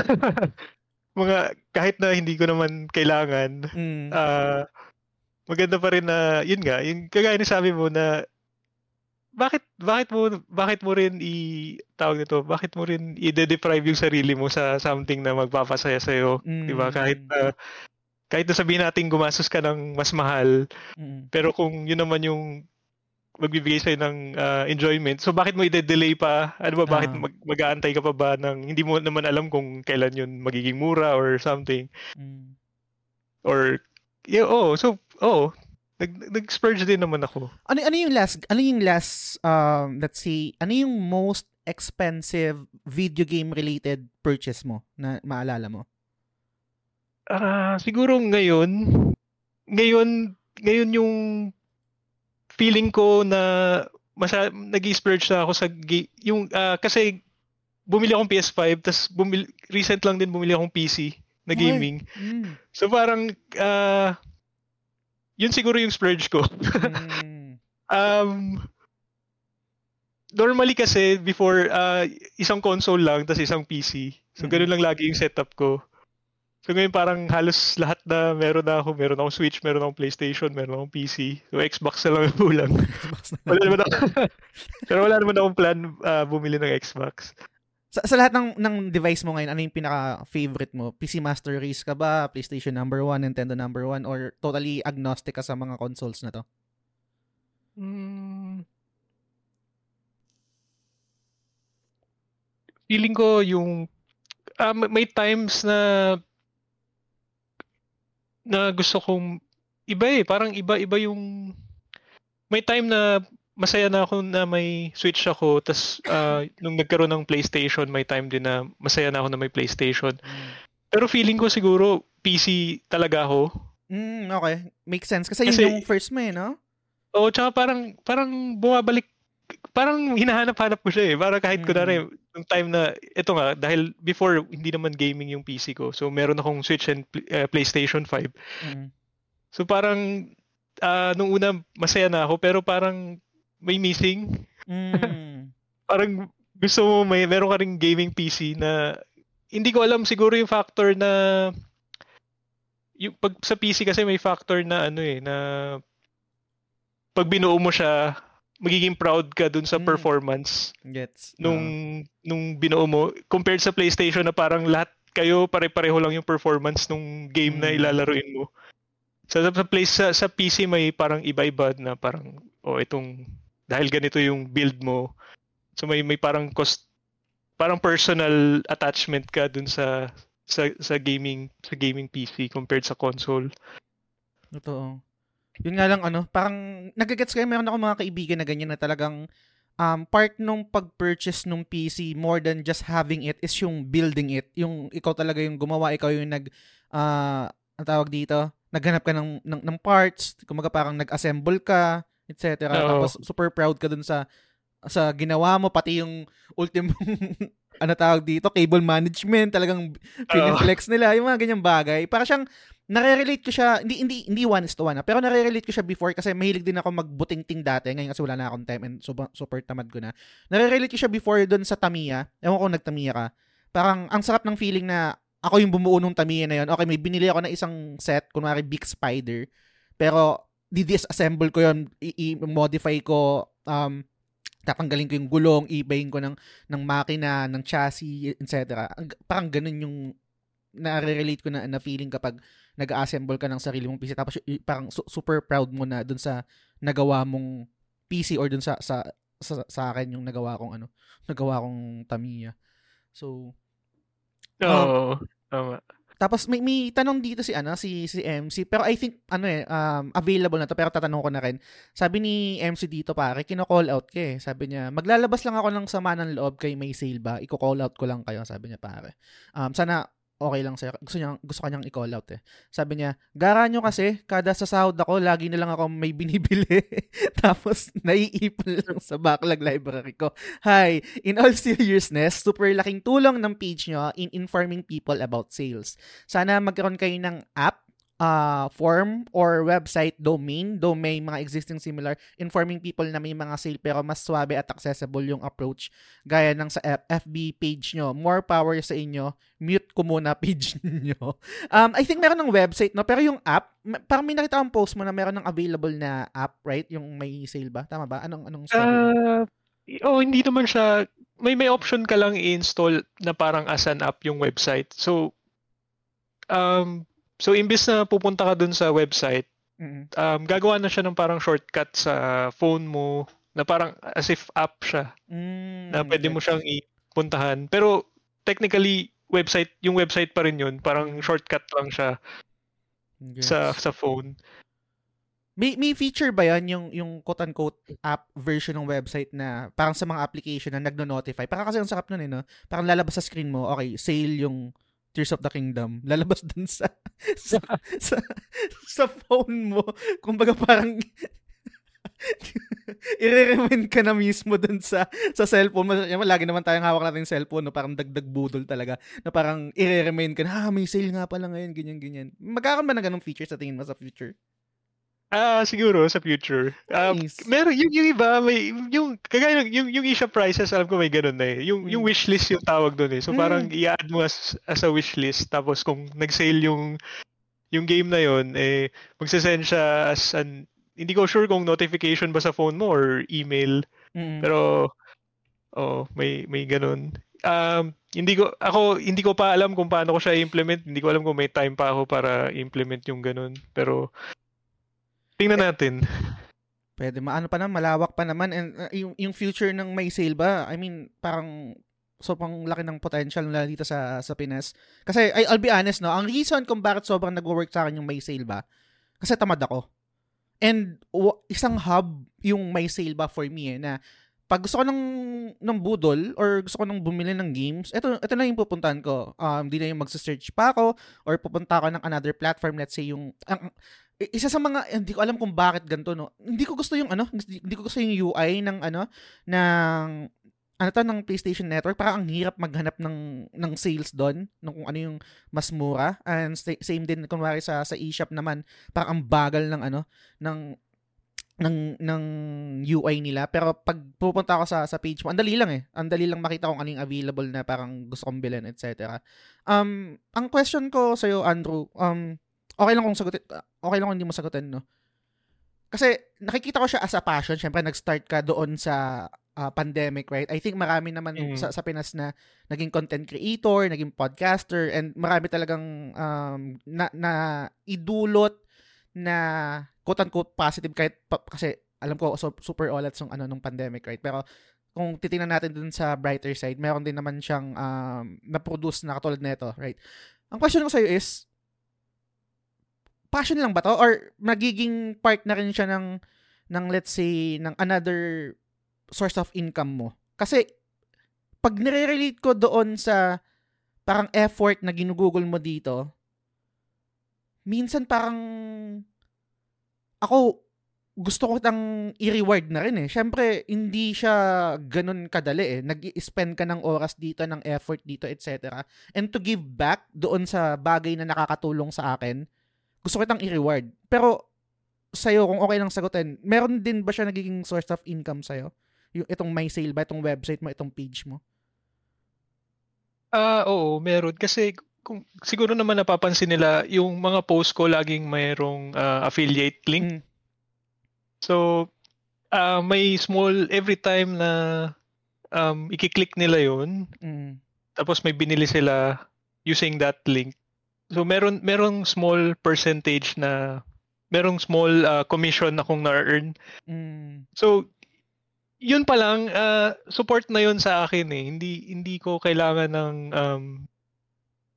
(laughs) mga kahit na hindi ko naman kailangan mm. uh, maganda pa rin na yun nga yung kagaya ni sabi mo na bakit bakit mo bakit mo rin i tawag nito bakit mo rin i-deprive yung sarili mo sa something na magpapasaya sa iyo mm. di ba kahit na uh, kahit na sabihin natin gumastos ka ng mas mahal, mm. pero kung yun naman yung magbibigay sa'yo ng uh, enjoyment, so bakit mo i-delay pa? Ano ba, bakit uh. mag- mag-aantay ka pa ba ng hindi mo naman alam kung kailan yun magiging mura or something? Mm. Or, yeah, oh, so, oh, nag nag-splurge din naman ako. Ano ano yung last ano yung last um let's say ano yung most expensive video game related purchase mo na maalala mo? Ah, siguro ngayon, ngayon ngayon yung feeling ko na masa nag-splurge na ako sa ga- yung uh, kasi bumili akong PS5 tapos bumili recent lang din bumili akong PC na gaming. Mm. So parang uh, yun siguro yung splurge ko. mm. (laughs) um normally kasi before uh, isang console lang tapos isang PC. So mm. ganoon lang lagi yung setup ko. So ngayon parang halos lahat na meron na ako. Meron akong Switch, meron akong PlayStation, meron akong PC. So Xbox na lang kulang. (laughs) wala naman ako. (laughs) pero wala naman akong plan uh, bumili ng Xbox. Sa, sa lahat ng, ng device mo ngayon, ano yung pinaka-favorite mo? PC Master Race ka ba? PlayStation number 1, Nintendo number 1? Or totally agnostic ka sa mga consoles na to? Hmm. Feeling ko yung uh, may times na na gusto kong iba eh. Parang iba-iba yung... May time na masaya na ako na may Switch ako. Tapos uh, nung nagkaroon ng PlayStation, may time din na masaya na ako na may PlayStation. Mm. Pero feeling ko siguro PC talaga ako. Mm, okay. Makes sense. Kasi, Kasi yun yung first mo eh, no? Oo, tsaka parang, parang bumabalik parang hinahanap-hanap ko siya eh. Para kahit mm. kunwari, yung time na, ito nga, dahil before, hindi naman gaming yung PC ko. So, meron akong Switch and uh, PlayStation 5. Mm. So, parang, uh, nung una, masaya na ako, pero parang may missing. Mm. (laughs) parang gusto mo, may, meron ka ring gaming PC na, hindi ko alam, siguro yung factor na, yung, pag sa PC kasi may factor na ano eh, na pag binuo mo siya, magiging proud ka dun sa mm. performance Gets. nung uh. nung binuo mo compared sa PlayStation na parang lahat kayo pare-pareho lang yung performance nung game mm. na ilalaruin mo. Sa place sa, sa PC may parang iba-iba na parang oh itong dahil ganito yung build mo. So may may parang cost parang personal attachment ka dun sa sa sa gaming sa gaming PC compared sa console. Totoo yun nga lang ano, parang nagagets kayo, meron ako mga kaibigan na ganyan na talagang um, part nung pag-purchase nung PC more than just having it is yung building it. Yung ikaw talaga yung gumawa, ikaw yung nag, uh, ang tawag dito, naghanap ka ng, ng, ng parts, kumaga parang nag-assemble ka, etc. Oh. Tapos super proud ka dun sa sa ginawa mo, pati yung ultimong (laughs) ano tawag dito, cable management, talagang piniflex nila, yung mga ganyang bagay. Para siyang, nare-relate ko siya, hindi, hindi, hindi one is to one, pero nare-relate ko siya before kasi mahilig din ako magbuting-ting dati, ngayon kasi wala na akong time and super, super tamad ko na. Nare-relate ko siya before doon sa Tamiya, ewan ko nag-Tamiya ka, parang ang sarap ng feeling na ako yung bumuo nung Tamiya na yun. Okay, may binili ako na isang set, kunwari Big Spider, pero di-disassemble ko yun, i-modify ko, um, tatanggalin ko yung gulong, ibayin ko ng, ng makina, ng chassis, etc. Parang ganun yung na-relate ko na, na feeling kapag nag-assemble ka ng sarili mong PC tapos parang su- super proud mo na dun sa nagawa mong PC or dun sa sa sa, sa akin yung nagawa kong ano, nagawa kong Tamiya. So Oo, um, tama. Tapos may may tanong dito si ano si si MC pero I think ano eh um, available na to pero tatanong ko na rin. Sabi ni MC dito pare, kino-call out ka eh. Sabi niya, maglalabas lang ako ng sama ng loob kay may sale ba? Iko-call out ko lang kayo, sabi niya pare. Um, sana okay lang sa'yo. Gusto, niya, gusto kanyang i-call out eh. Sabi niya, gara nyo kasi, kada sa sahod ako, lagi na lang ako may binibili. (laughs) Tapos, naiipon lang sa backlog library ko. Hi, in all seriousness, super laking tulong ng page nyo in informing people about sales. Sana magkaroon kayo ng app uh, form or website domain, domain mga existing similar, informing people na may mga sale pero mas swabe at accessible yung approach gaya ng sa F- FB page nyo. More power sa inyo. Mute ko muna (laughs) page nyo. Um, I think meron ng website, no? Pero yung app, parang may nakita akong post mo na meron ng available na app, right? Yung may sale ba? Tama ba? Anong, anong sabi? Uh, oh, hindi naman siya, may may option ka lang i-install na parang as an app yung website. So, um, So, imbis na pupunta ka dun sa website, mm-hmm. um, gagawa na siya ng parang shortcut sa phone mo na parang as if app siya. Mm, na pwede mo siyang ipuntahan. Pero, technically, website, yung website pa rin yun. Parang shortcut lang siya yes. sa sa phone. May may feature ba 'yan yung yung quote unquote app version ng website na parang sa mga application na nagno-notify? Parang kasi ang sarap noon eh no. Parang lalabas sa screen mo, okay, sale yung Tears of the Kingdom, lalabas dun sa sa, sa, sa phone mo. Kumbaga parang (laughs) i-recommend ka na mismo dun sa sa cellphone. Yan, lagi naman tayong hawak natin yung cellphone, no? parang dagdag budol talaga. Na parang i-recommend ka na, ah, may sale nga pala ngayon, ganyan, ganyan. Magkakaroon ba ng ganong feature sa tingin mo sa future? Ah, siguro sa future. Um, nice. meron yung, yung iba may yung kagaya ng yung yung eShop prices alam ko may ganun na eh. Yung mm. yung wishlist yung tawag doon eh. So mm. parang i-add mo as, as a wishlist tapos kung nag-sale yung yung game na yon eh magse-send siya as an hindi ko sure kung notification ba sa phone mo or email. Mm. Pero oh, may may ganun. Um, hindi ko ako hindi ko pa alam kung paano ko siya i-implement. Hindi ko alam kung may time pa ako para i-implement yung ganun. Pero Tingnan natin. Pwede, maano pa naman, malawak pa naman. And uh, yung, yung future ng may sale ba, I mean, parang sobrang laki ng potential na dito sa sa Pinas. Kasi I, I'll be honest no, ang reason kung bakit sobrang nagwo-work sa akin yung may sale ba, kasi tamad ako. And w- isang hub yung may sale ba for me eh, na pag gusto ko ng ng budol or gusto ko nang bumili ng games, ito ito na yung pupuntahan ko. Um, di na yung magse-search pa ako or pupunta ako ng another platform, let's say yung ang, isa sa mga hindi ko alam kung bakit ganito no. Hindi ko gusto yung ano, hindi ko gusto yung UI ng ano ng ano to ng PlayStation Network. Para ang hirap maghanap ng ng sales doon ng kung ano yung mas mura. And same din kunwari sa sa eShop naman para ang bagal ng ano ng ng ng UI nila. Pero pag pupunta ako sa sa page mo ang dali lang eh. Ang dali lang makita kung ano yung available na parang gusto kong bilhin etc um ang question ko sa Andrew um okay lang kung sagutin, okay lang kung hindi mo sagutin, no? Kasi nakikita ko siya as a passion. Siyempre, nag-start ka doon sa uh, pandemic, right? I think marami naman mm. sa, sa Pinas na naging content creator, naging podcaster, and marami talagang um, na, na idulot na quote-unquote positive kahit pa, kasi alam ko so, super all yung ano nung pandemic, right? Pero kung titingnan natin dun sa brighter side, meron din naman siyang um, na-produce na katulad nito, right? Ang question ko sa iyo is, passion lang ba to or magiging part na rin siya ng ng let's say ng another source of income mo kasi pag nire-relate ko doon sa parang effort na ginugugol mo dito minsan parang ako gusto ko tang i-reward na rin eh. Siyempre, hindi siya ganun kadali eh. Nag-spend ka ng oras dito, ng effort dito, etc. And to give back doon sa bagay na nakakatulong sa akin, gusto kitang i-reward. Pero sa'yo, kung okay lang sagutin, meron din ba siya nagiging source of income sa'yo? Yung itong may sale ba, itong website mo, itong page mo? Ah, uh, oo, meron. Kasi kung siguro naman napapansin nila, yung mga post ko laging mayroong uh, affiliate link. Mm. So, uh, may small, every time na um, i-click nila yon mm. tapos may binili sila using that link, So meron merong small percentage na merong small uh, commission na kung na-earn. Mm. So yun pa lang uh, support na yun sa akin eh. Hindi hindi ko kailangan ng um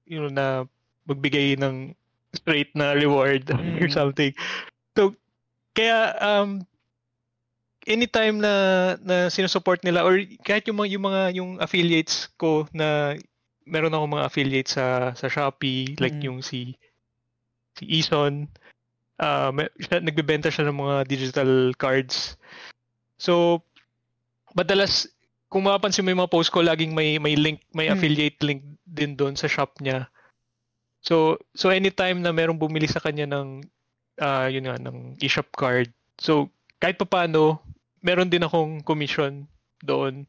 you know na magbigay ng straight na reward Mm. or something. So, kaya um, anytime na na sinusupport nila or kahit yung mga yung mga yung affiliates ko na meron ako mga affiliates sa sa Shopee like Mm. yung si si Eason uh, may- siya, nagbebenta siya ng mga digital cards. So madalas kung mapapansin mo yung mga post ko laging may may link may Mm. affiliate link din doon sa shop niya. So so anytime na merong bumili sa kanya ng ah yun nga ng eShop card. So kahit papaano meron din akong commission doon.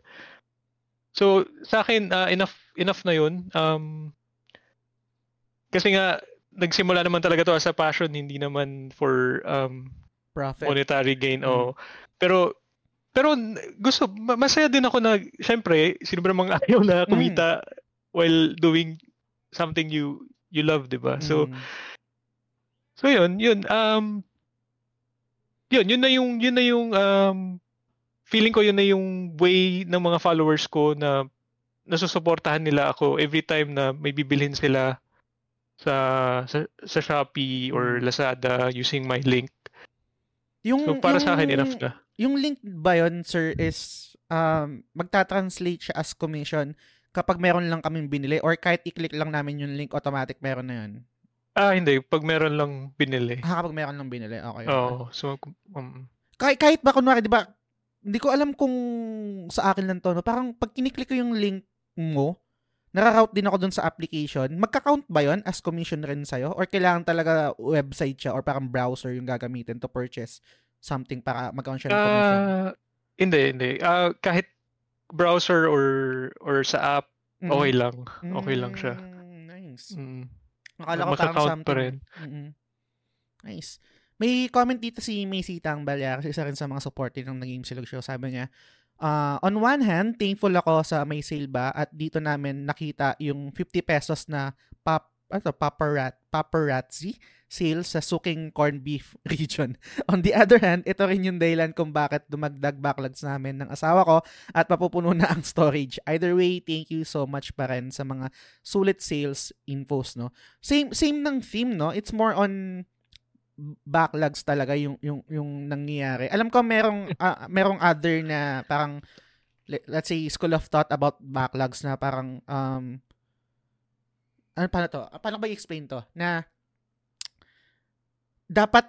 So sa akin ah, enough enough na yun. Um kasi nga nagsimula naman talaga to as a passion, hindi naman for um Profit. monetary gain Mm. oh. Pero pero gusto ma- masaya din ako na syempre sino ba namang (laughs) ayaw na kumita while doing something you you love, 'di ba? So Mm. so yun, yun um yun, yun na yung yun na yung um feeling ko yun na yung way ng mga followers ko na nasusuportahan nila ako every time na may bibilhin sila sa sa, sa Shopee or Mm. Lazada using my link. yung, So para sa akin yung- enough na. Yung link ba yun, sir, is um, magta-translate siya as commission kapag meron lang kaming binili or kahit i-click lang namin yung link, automatic meron na yun? Ah, hindi. Pag meron lang binili. Ah, kapag meron lang binili, okay. Oo. So, um, Kahit, kahit ba, kunwari, di ba, hindi ko alam kung sa akin lang to, no? parang pag kiniklik ko yung link mo, nararoute din ako dun sa application, magka-count ba yon as commission rin sa'yo? Or kailangan talaga website siya or parang browser yung gagamitin to purchase something para mag-count siya ng commission? ah, hindi, hindi. Ah, kahit browser or or sa app, Mhm. okay lang. Okay lang siya. Mm, Nice. Mm. Akala ko parang something. pa rin. Mm-mm. Nice. May comment dito si Macy Tang Balyar, isa rin sa mga supporter ng Naging Silog Show. Sabi niya, ah, on one hand, thankful ako sa may sale ba at dito namin nakita yung 50 pesos na pop, ano, paparat, paparazzi sale sa Suking Corn Beef (laughs) region. On the other hand, ito rin yung dahilan kung bakit dumagdag backlogs namin ng asawa ko at mapupuno na ang storage. Either way, thank you so much pa rin sa mga sulit sales infos, no? Same same ng theme, no? It's more on backlogs talaga yung yung yung nangyayari. Alam ko merong (laughs) ah, merong other na parang le- let's say school of thought about backlogs na parang um ano paano to? Ah, Paano ba i-explain to? Na dapat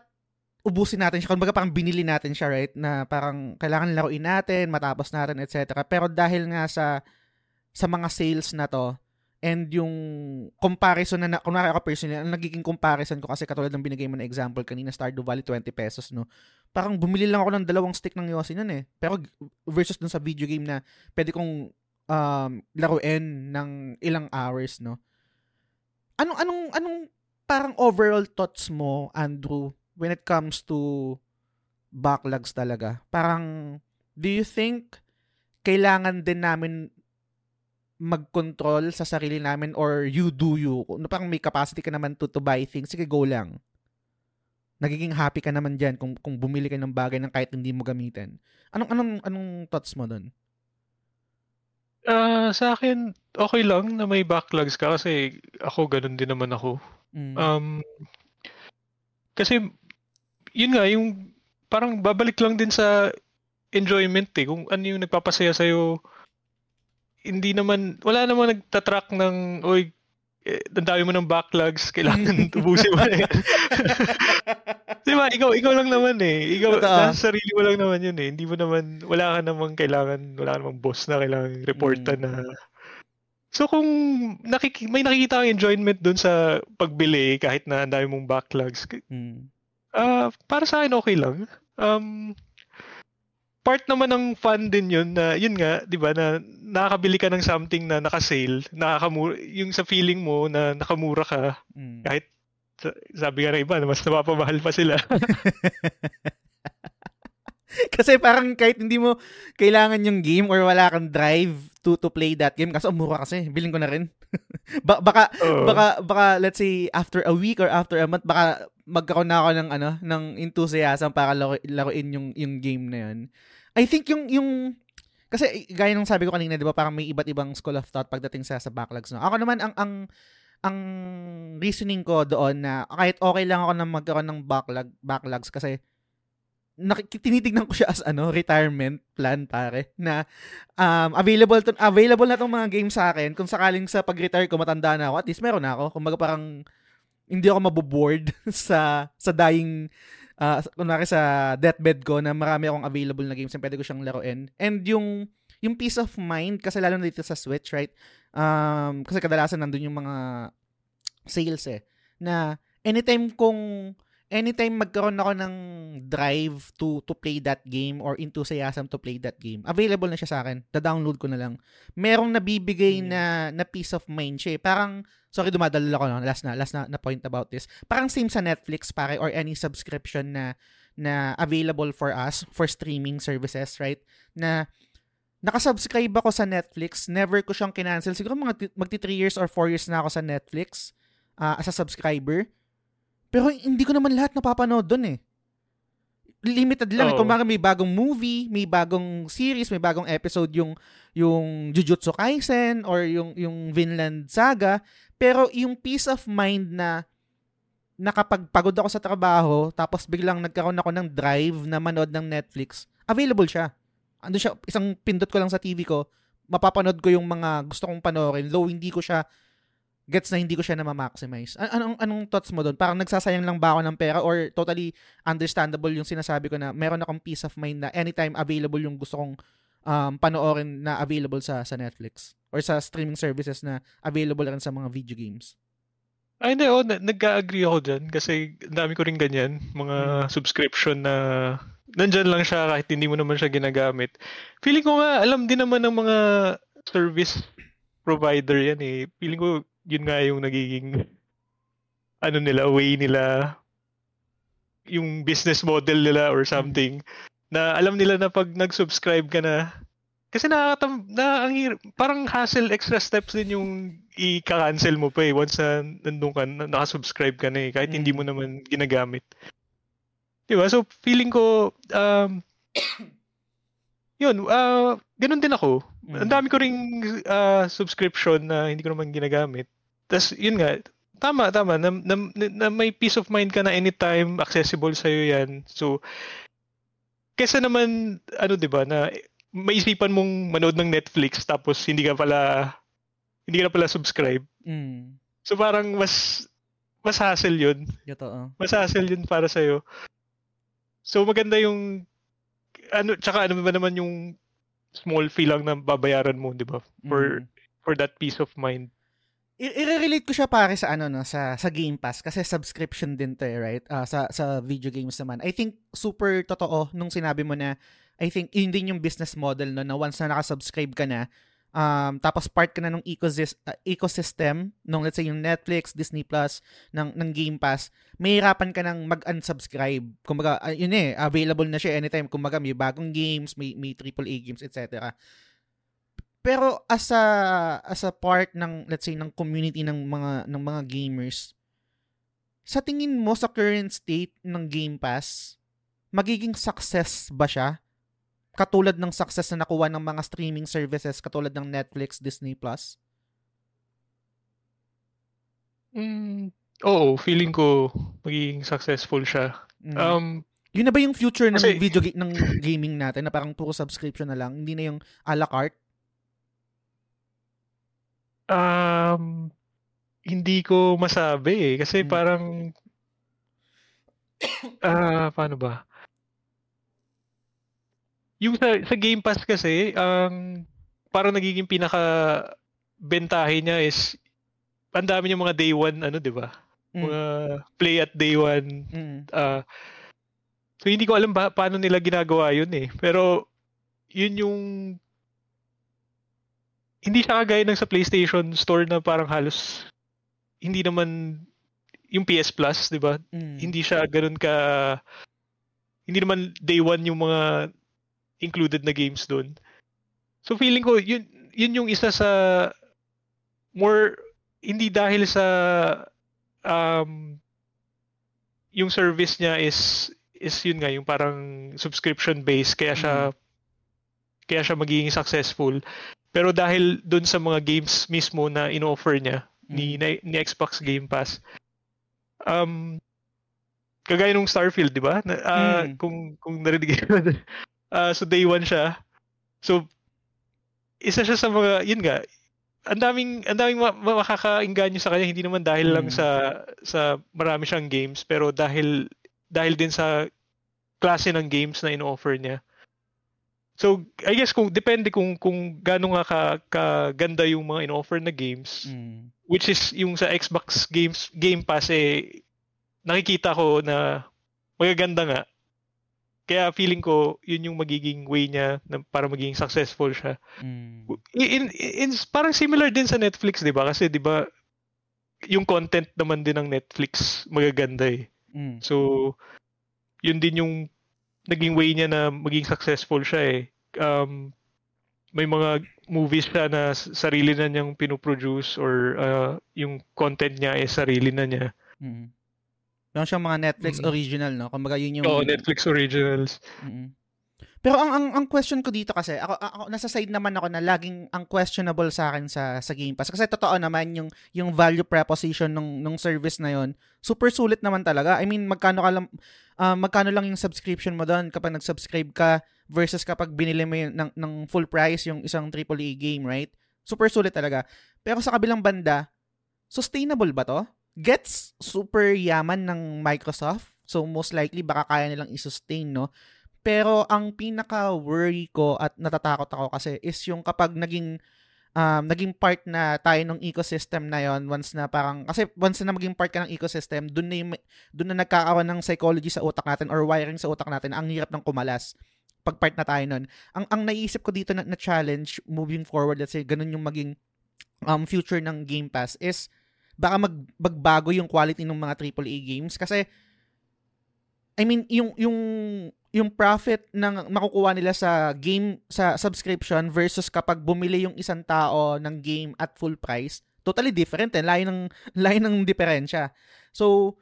ubusin natin siya. Kumbaga parang binili natin siya, right? Na parang kailangan laruin natin, matapos natin, etc. Pero dahil nga sa sa mga sales na to, and yung comparison na, na kunwari ako personally, ang nagiging comparison ko kasi katulad ng binigay mo na example kanina, Stardew Valley 20 pesos, no? Parang bumili lang ako ng dalawang stick ng Yossi nun eh. Pero versus dun sa video game na pwede kong um, laruin ng ilang hours, no? Anong, anong, anong parang overall thoughts mo, Andrew, when it comes to backlogs talaga? Parang, do you think kailangan din namin mag-control sa sarili namin or you do you? Kung parang may capacity ka naman to, to buy things, sige, go lang. Nagiging happy ka naman dyan kung, kung bumili ka ng bagay ng kahit hindi mo gamitin. Anong, anong, anong thoughts mo dun? Ah, sa akin, okay lang na may backlogs ka kasi ako ganun din naman ako. Mm. Um, kasi, yun nga, yung parang babalik lang din sa enjoyment eh. Kung ano yung nagpapasaya sa'yo, hindi naman, wala namang nagtatrack ng, oy, eh, ang dami mo ng backlogs, kailangan (laughs) ubusin mo na yan. Di ba? Ikaw, ikaw lang naman eh. Ikaw, Totoo. nasa sarili mo lang naman yun eh. Hindi mo naman, wala ka namang kailangan, wala ka namang boss na kailangan reportan Mm. na. So kung nakiki- may nakikita kang enjoyment dun sa pagbili kahit na ang dami mong backlogs, Mm. ah para sa akin okay lang. Um, part naman ng fun din yun na yun nga, 'di ba, na nakakabili ka ng something na naka-sale, nakakamura yung sa feeling mo na nakamura ka Mm. kahit sa- sabi nga ng iba na mas napapamahal pa sila. (laughs) Kasi parang kahit hindi mo kailangan yung game or wala kang drive to to play that game kasi mura kasi, bilhin ko na rin. (laughs) ba- baka Oo. baka baka let's say after a week or after a month baka magkaroon na ako ng ano ng enthusiasm para laro, laruin yung yung game na yun. I think yung yung kasi gaya ng sabi ko kanina 'di ba parang may iba't ibang school of thought pagdating sa sa backlogs no. Ako naman ang ang ang reasoning ko doon na kahit okay lang ako na magkaroon ng backlog backlogs kasi nakik- ko siya as ano retirement plan pare na um, available to, available na tong mga games sa akin kung sakaling sa pag-retire ko matanda na ako at least meron na ako kumbaga parang hindi ako maboboard (laughs) sa sa dying uh, kunwari sa deathbed ko na marami akong available na games na pwede ko siyang laruin and yung yung peace of mind kasi lalo na dito sa Switch right Um, kasi kadalasan nandun yung mga sales eh. Na anytime kung anytime magkaroon ako ng drive to to play that game or enthusiasm to play that game, available na siya sa akin. Da-download ko na lang. Merong nabibigay mm. na na peace of mind siya. Eh. Parang sorry dumadalo ako no, last na last na, na point about this. Parang same sa Netflix pare or any subscription na na available for us for streaming services, right? Na nakasubscribe ako sa Netflix. Never ko siyang kinancel. Siguro mga magti 3 years or 4 years na ako sa Netflix uh, as a subscriber. Pero hindi ko naman lahat napapanood doon eh. Limited lang. Oh. Kung may bagong movie, may bagong series, may bagong episode yung yung Jujutsu Kaisen or yung yung Vinland Saga, pero yung peace of mind na nakapagpagod ako sa trabaho tapos biglang nagkaroon ako ng drive na manood ng Netflix, available siya ando siya, isang pindot ko lang sa TV ko, mapapanood ko yung mga gusto kong panoorin, though hindi ko siya, gets na hindi ko siya na ma-maximize. An- anong, anong thoughts mo doon? Parang nagsasayang lang ba ako ng pera or totally understandable yung sinasabi ko na meron akong peace of mind na anytime available yung gusto kong um, panoorin na available sa sa Netflix or sa streaming services na available rin sa mga video games? Ay, hindi. Oh, nag-agree ako dyan kasi dami ko rin ganyan. Mga hmm. subscription na nandyan lang siya kahit hindi mo naman siya ginagamit. Feeling ko nga, alam din naman ng mga service provider yan eh. Feeling ko, yun nga yung nagiging (laughs) ano nila, way nila, yung business model nila or something, na alam nila na pag nag-subscribe ka na, kasi nakakatam, na, ang parang hassle, extra steps din yung i-cancel mo pa eh, once na nandun ka, na, nakasubscribe ka na eh, kahit mm. hindi mo naman ginagamit. Diba? So, feeling ko, um, yun, uh, ganun din ako. Mm. Ang dami ko ring uh, subscription na hindi ko naman ginagamit. Tapos, yun nga, tama, tama, na, na, na may peace of mind ka na anytime accessible sa'yo yan. So, kesa naman, ano, di ba, na maisipan mong manood ng Netflix tapos hindi ka pala, hindi ka pala subscribe. Mm. So, parang mas, mas hassle yun. Totoo. Mas hassle yun para sa'yo. So maganda yung ano tsaka ano ba naman yung small fee lang na babayaran mo, 'di ba? For mm. for that peace of mind. I- relate ko siya pare sa ano no sa sa Game Pass kasi subscription din 'to, eh, right? Uh, sa sa video games naman. I think super totoo nung sinabi mo na I think yun din yung business model no na once na naka-subscribe ka na, um, tapos part ka na ng ecosystem, uh, ecosystem nung let's say yung Netflix, Disney Plus, ng, ng Game Pass, mahirapan ka nang mag-unsubscribe. Kumbaga, uh, yun eh, available na siya anytime. Kumbaga, may bagong games, may, may AAA games, etc. Pero as a as a part ng let's say ng community ng mga ng mga gamers sa tingin mo sa current state ng Game Pass magiging success ba siya katulad ng success na nakuha ng mga streaming services katulad ng Netflix, Disney Plus? Mm, oo, feeling ko magiging successful siya. Mm. Um, yun na ba yung future ng kasi, video ga- ng gaming natin na parang puro subscription na lang, hindi na yung a la carte? Um, hindi ko masabi eh. Kasi mm. parang, (coughs) ah, uh, paano ba? Yung sa, sa Game Pass kasi, ang um, parang nagiging pinaka bentahe niya is ang dami yung mga day one ano, 'di ba? Mm. Mga play at day one. Mm. Uh, so hindi ko alam ba paano nila ginagawa 'yun eh. Pero yun yung hindi siya kagaya ng sa PlayStation Store na parang halos hindi naman yung PS Plus, 'di ba? Mm. Hindi siya ganoon ka hindi naman day one yung mga included na games doon. So feeling ko yun yun yung isa sa more hindi dahil sa um yung service niya is is yun nga yung parang subscription based kaya siya mm. kaya siya magiging successful pero dahil doon sa mga games mismo na inoffer niya ni, ni Xbox Game Pass. Um, kagaya nung Starfield, di ba? Na, uh, mm. Kung, kung narinig (laughs) mo uh, so day one siya. So, isa siya sa mga, yun nga, ang daming ang daming ma- makakainganyo sa kanya hindi naman dahil mm. lang sa sa marami siyang games pero dahil dahil din sa klase ng games na ino-offer niya. So, I guess kung depende kung kung gaano nga ka, kaganda yung mga ino-offer na games, mm. which is yung sa Xbox games Game Pass eh nakikita ko na magaganda nga. Kaya feeling ko, yun yung magiging way niya na para maging successful siya. Mm. In, in, in, parang similar din sa Netflix, di ba? Kasi di ba, yung content naman din ng Netflix magaganda eh. Mm. So, yun din yung naging way niya na maging successful siya eh. Um, may mga movies siya na sarili na niyang pinoproduce or uh, yung content niya ay sarili na niya. Mm. Meron siyang mga Netflix mm-hmm. original, no? Kumbaga yun yung... Oo, oh, Netflix originals. Mm-hmm. Pero ang, ang ang question ko dito kasi, ako, ako nasa side naman ako na laging ang questionable sa akin sa sa Game Pass kasi totoo naman yung yung value proposition ng ng service na yon. Super sulit naman talaga. I mean, magkano ka lang uh, magkano lang yung subscription mo doon kapag nag-subscribe ka versus kapag binili mo yung, ng ng full price yung isang AAA game, right? Super sulit talaga. Pero sa kabilang banda, sustainable ba to? Gets super yaman ng Microsoft. So most likely baka kaya nilang i-sustain, no? Pero ang pinaka worry ko at natatakot ako kasi is yung kapag naging um, naging part na tayo ng ecosystem na yon once na parang kasi once na maging part ka ng ecosystem doon na yung, doon na nagkakaroon ng psychology sa utak natin or wiring sa utak natin ang hirap ng kumalas pag part na tayo nun. Ang ang naisip ko dito na, na challenge moving forward let's say ganun yung maging um future ng Game Pass is baka mag, magbago yung quality ng mga AAA games. Kasi I mean yung yung yung profit ng makukuha nila sa game sa subscription versus kapag bumili yung isang tao ng game at full price totally different eh. Layo ng (laughs) layo ng diferensya. So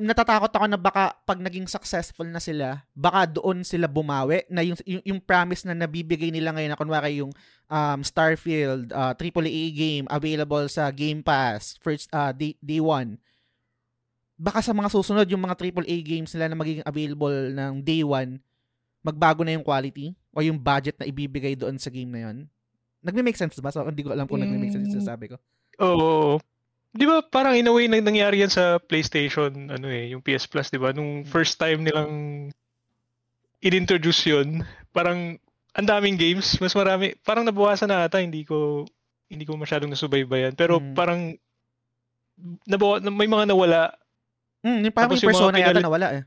natatakot ako na baka pag naging successful na sila, baka doon sila bumawi na yung, yung, yung promise na nabibigay nila ngayon na kunwari yung um, Starfield uh, AAA game available sa Game Pass first uh, day, day one. Baka sa mga susunod yung mga AAA games nila na magiging available ng day one, magbago na yung quality o yung budget na ibibigay doon sa game na yon. Nagme-make sense ba? So, hindi ko alam kung mm. nagme-make sense yung sabi ko. Oo. Oh, Di ba parang in a way nang nangyari yan sa PlayStation, ano eh, yung PS Plus, di ba? Nung hmm. first time nilang inintroduce yun, parang ang daming games, mas marami, parang nabawasan na ata, hindi ko hindi ko masyadong nasubaybayan. Pero hmm. parang nabawa, may mga nawala. Hmm, yung parang Tapos yung persona yata nawala eh.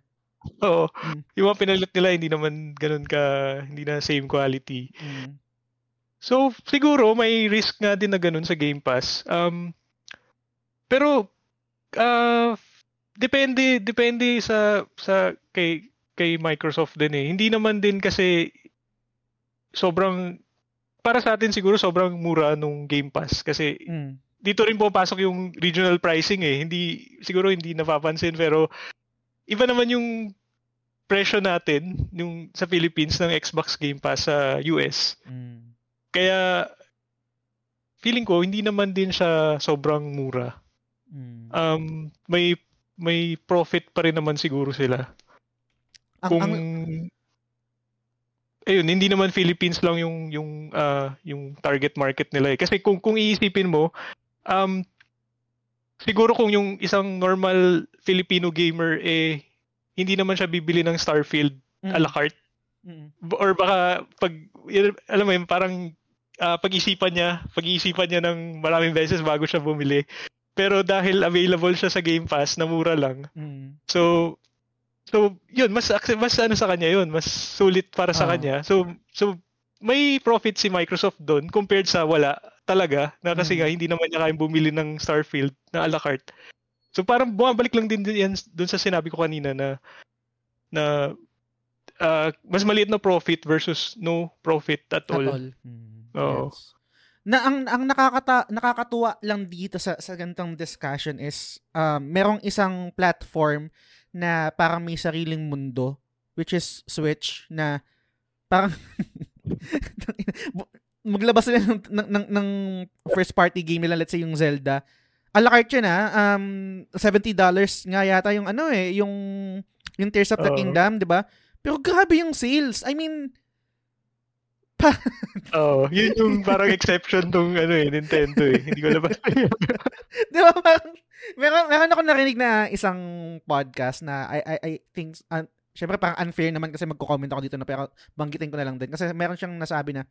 Oo. Hmm. Yung mga pinalit nila hindi naman ganun ka, hindi na same quality. Hmm. So, siguro may risk nga din na ganun sa Game Pass. Um, pero uh, depende depende sa sa kay kay Microsoft din eh. Hindi naman din kasi sobrang para sa atin siguro sobrang mura nung Game Pass kasi mm. dito rin pumapasok yung regional pricing eh. Hindi siguro hindi napapansin pero iba naman yung presyo natin yung sa Philippines ng Xbox Game Pass sa US. Mm. Kaya feeling ko hindi naman din siya sobrang mura. Mm. Um, may may profit pa rin naman siguro sila. Ang, Kung ang... ayun, hindi naman Philippines lang yung yung uh, yung target market nila eh. Kasi kung kung iisipin mo, um siguro kung yung isang normal Filipino gamer eh hindi naman siya bibili ng Starfield mm. a la carte. Mm. Or baka pag alam mo yun, parang uh, pag-isipan niya, pag-iisipan niya ng maraming beses bago siya bumili. Pero dahil available siya sa Game Pass na mura lang. Mm. So so yun mas mas ano sa kanya yun, mas sulit para sa uh. kanya. So so may profit si Microsoft doon compared sa wala talaga na kasi mm. nga hindi naman niya kayang bumili ng Starfield na a la carte. So parang bumabalik lang din yan doon sa sinabi ko kanina na na uh, mas maliit na profit versus no profit at, at all. all. Mm, Oo. Yes na ang ang nakakata nakakatuwa lang dito sa sa ganitong discussion is um, merong isang platform na parang may sariling mundo which is Switch na parang (laughs) maglabas sila ng, ng, ng, ng first party game nila let's say yung Zelda a la carte yun ah. Um, $70 nga yata yung ano eh, yung, yung Tears of the Oo. Kingdom, di ba? Pero grabe yung sales. I mean, pa, Oo, yun yung parang exception tong ano eh, Nintendo eh. Hindi ko alam ba. (laughs) di ba? Parang, meron, meron ako narinig na isang podcast na I, I, I think, uh, syempre parang unfair naman kasi magko-comment ako dito na pero banggitin ko na lang din. Kasi meron siyang nasabi na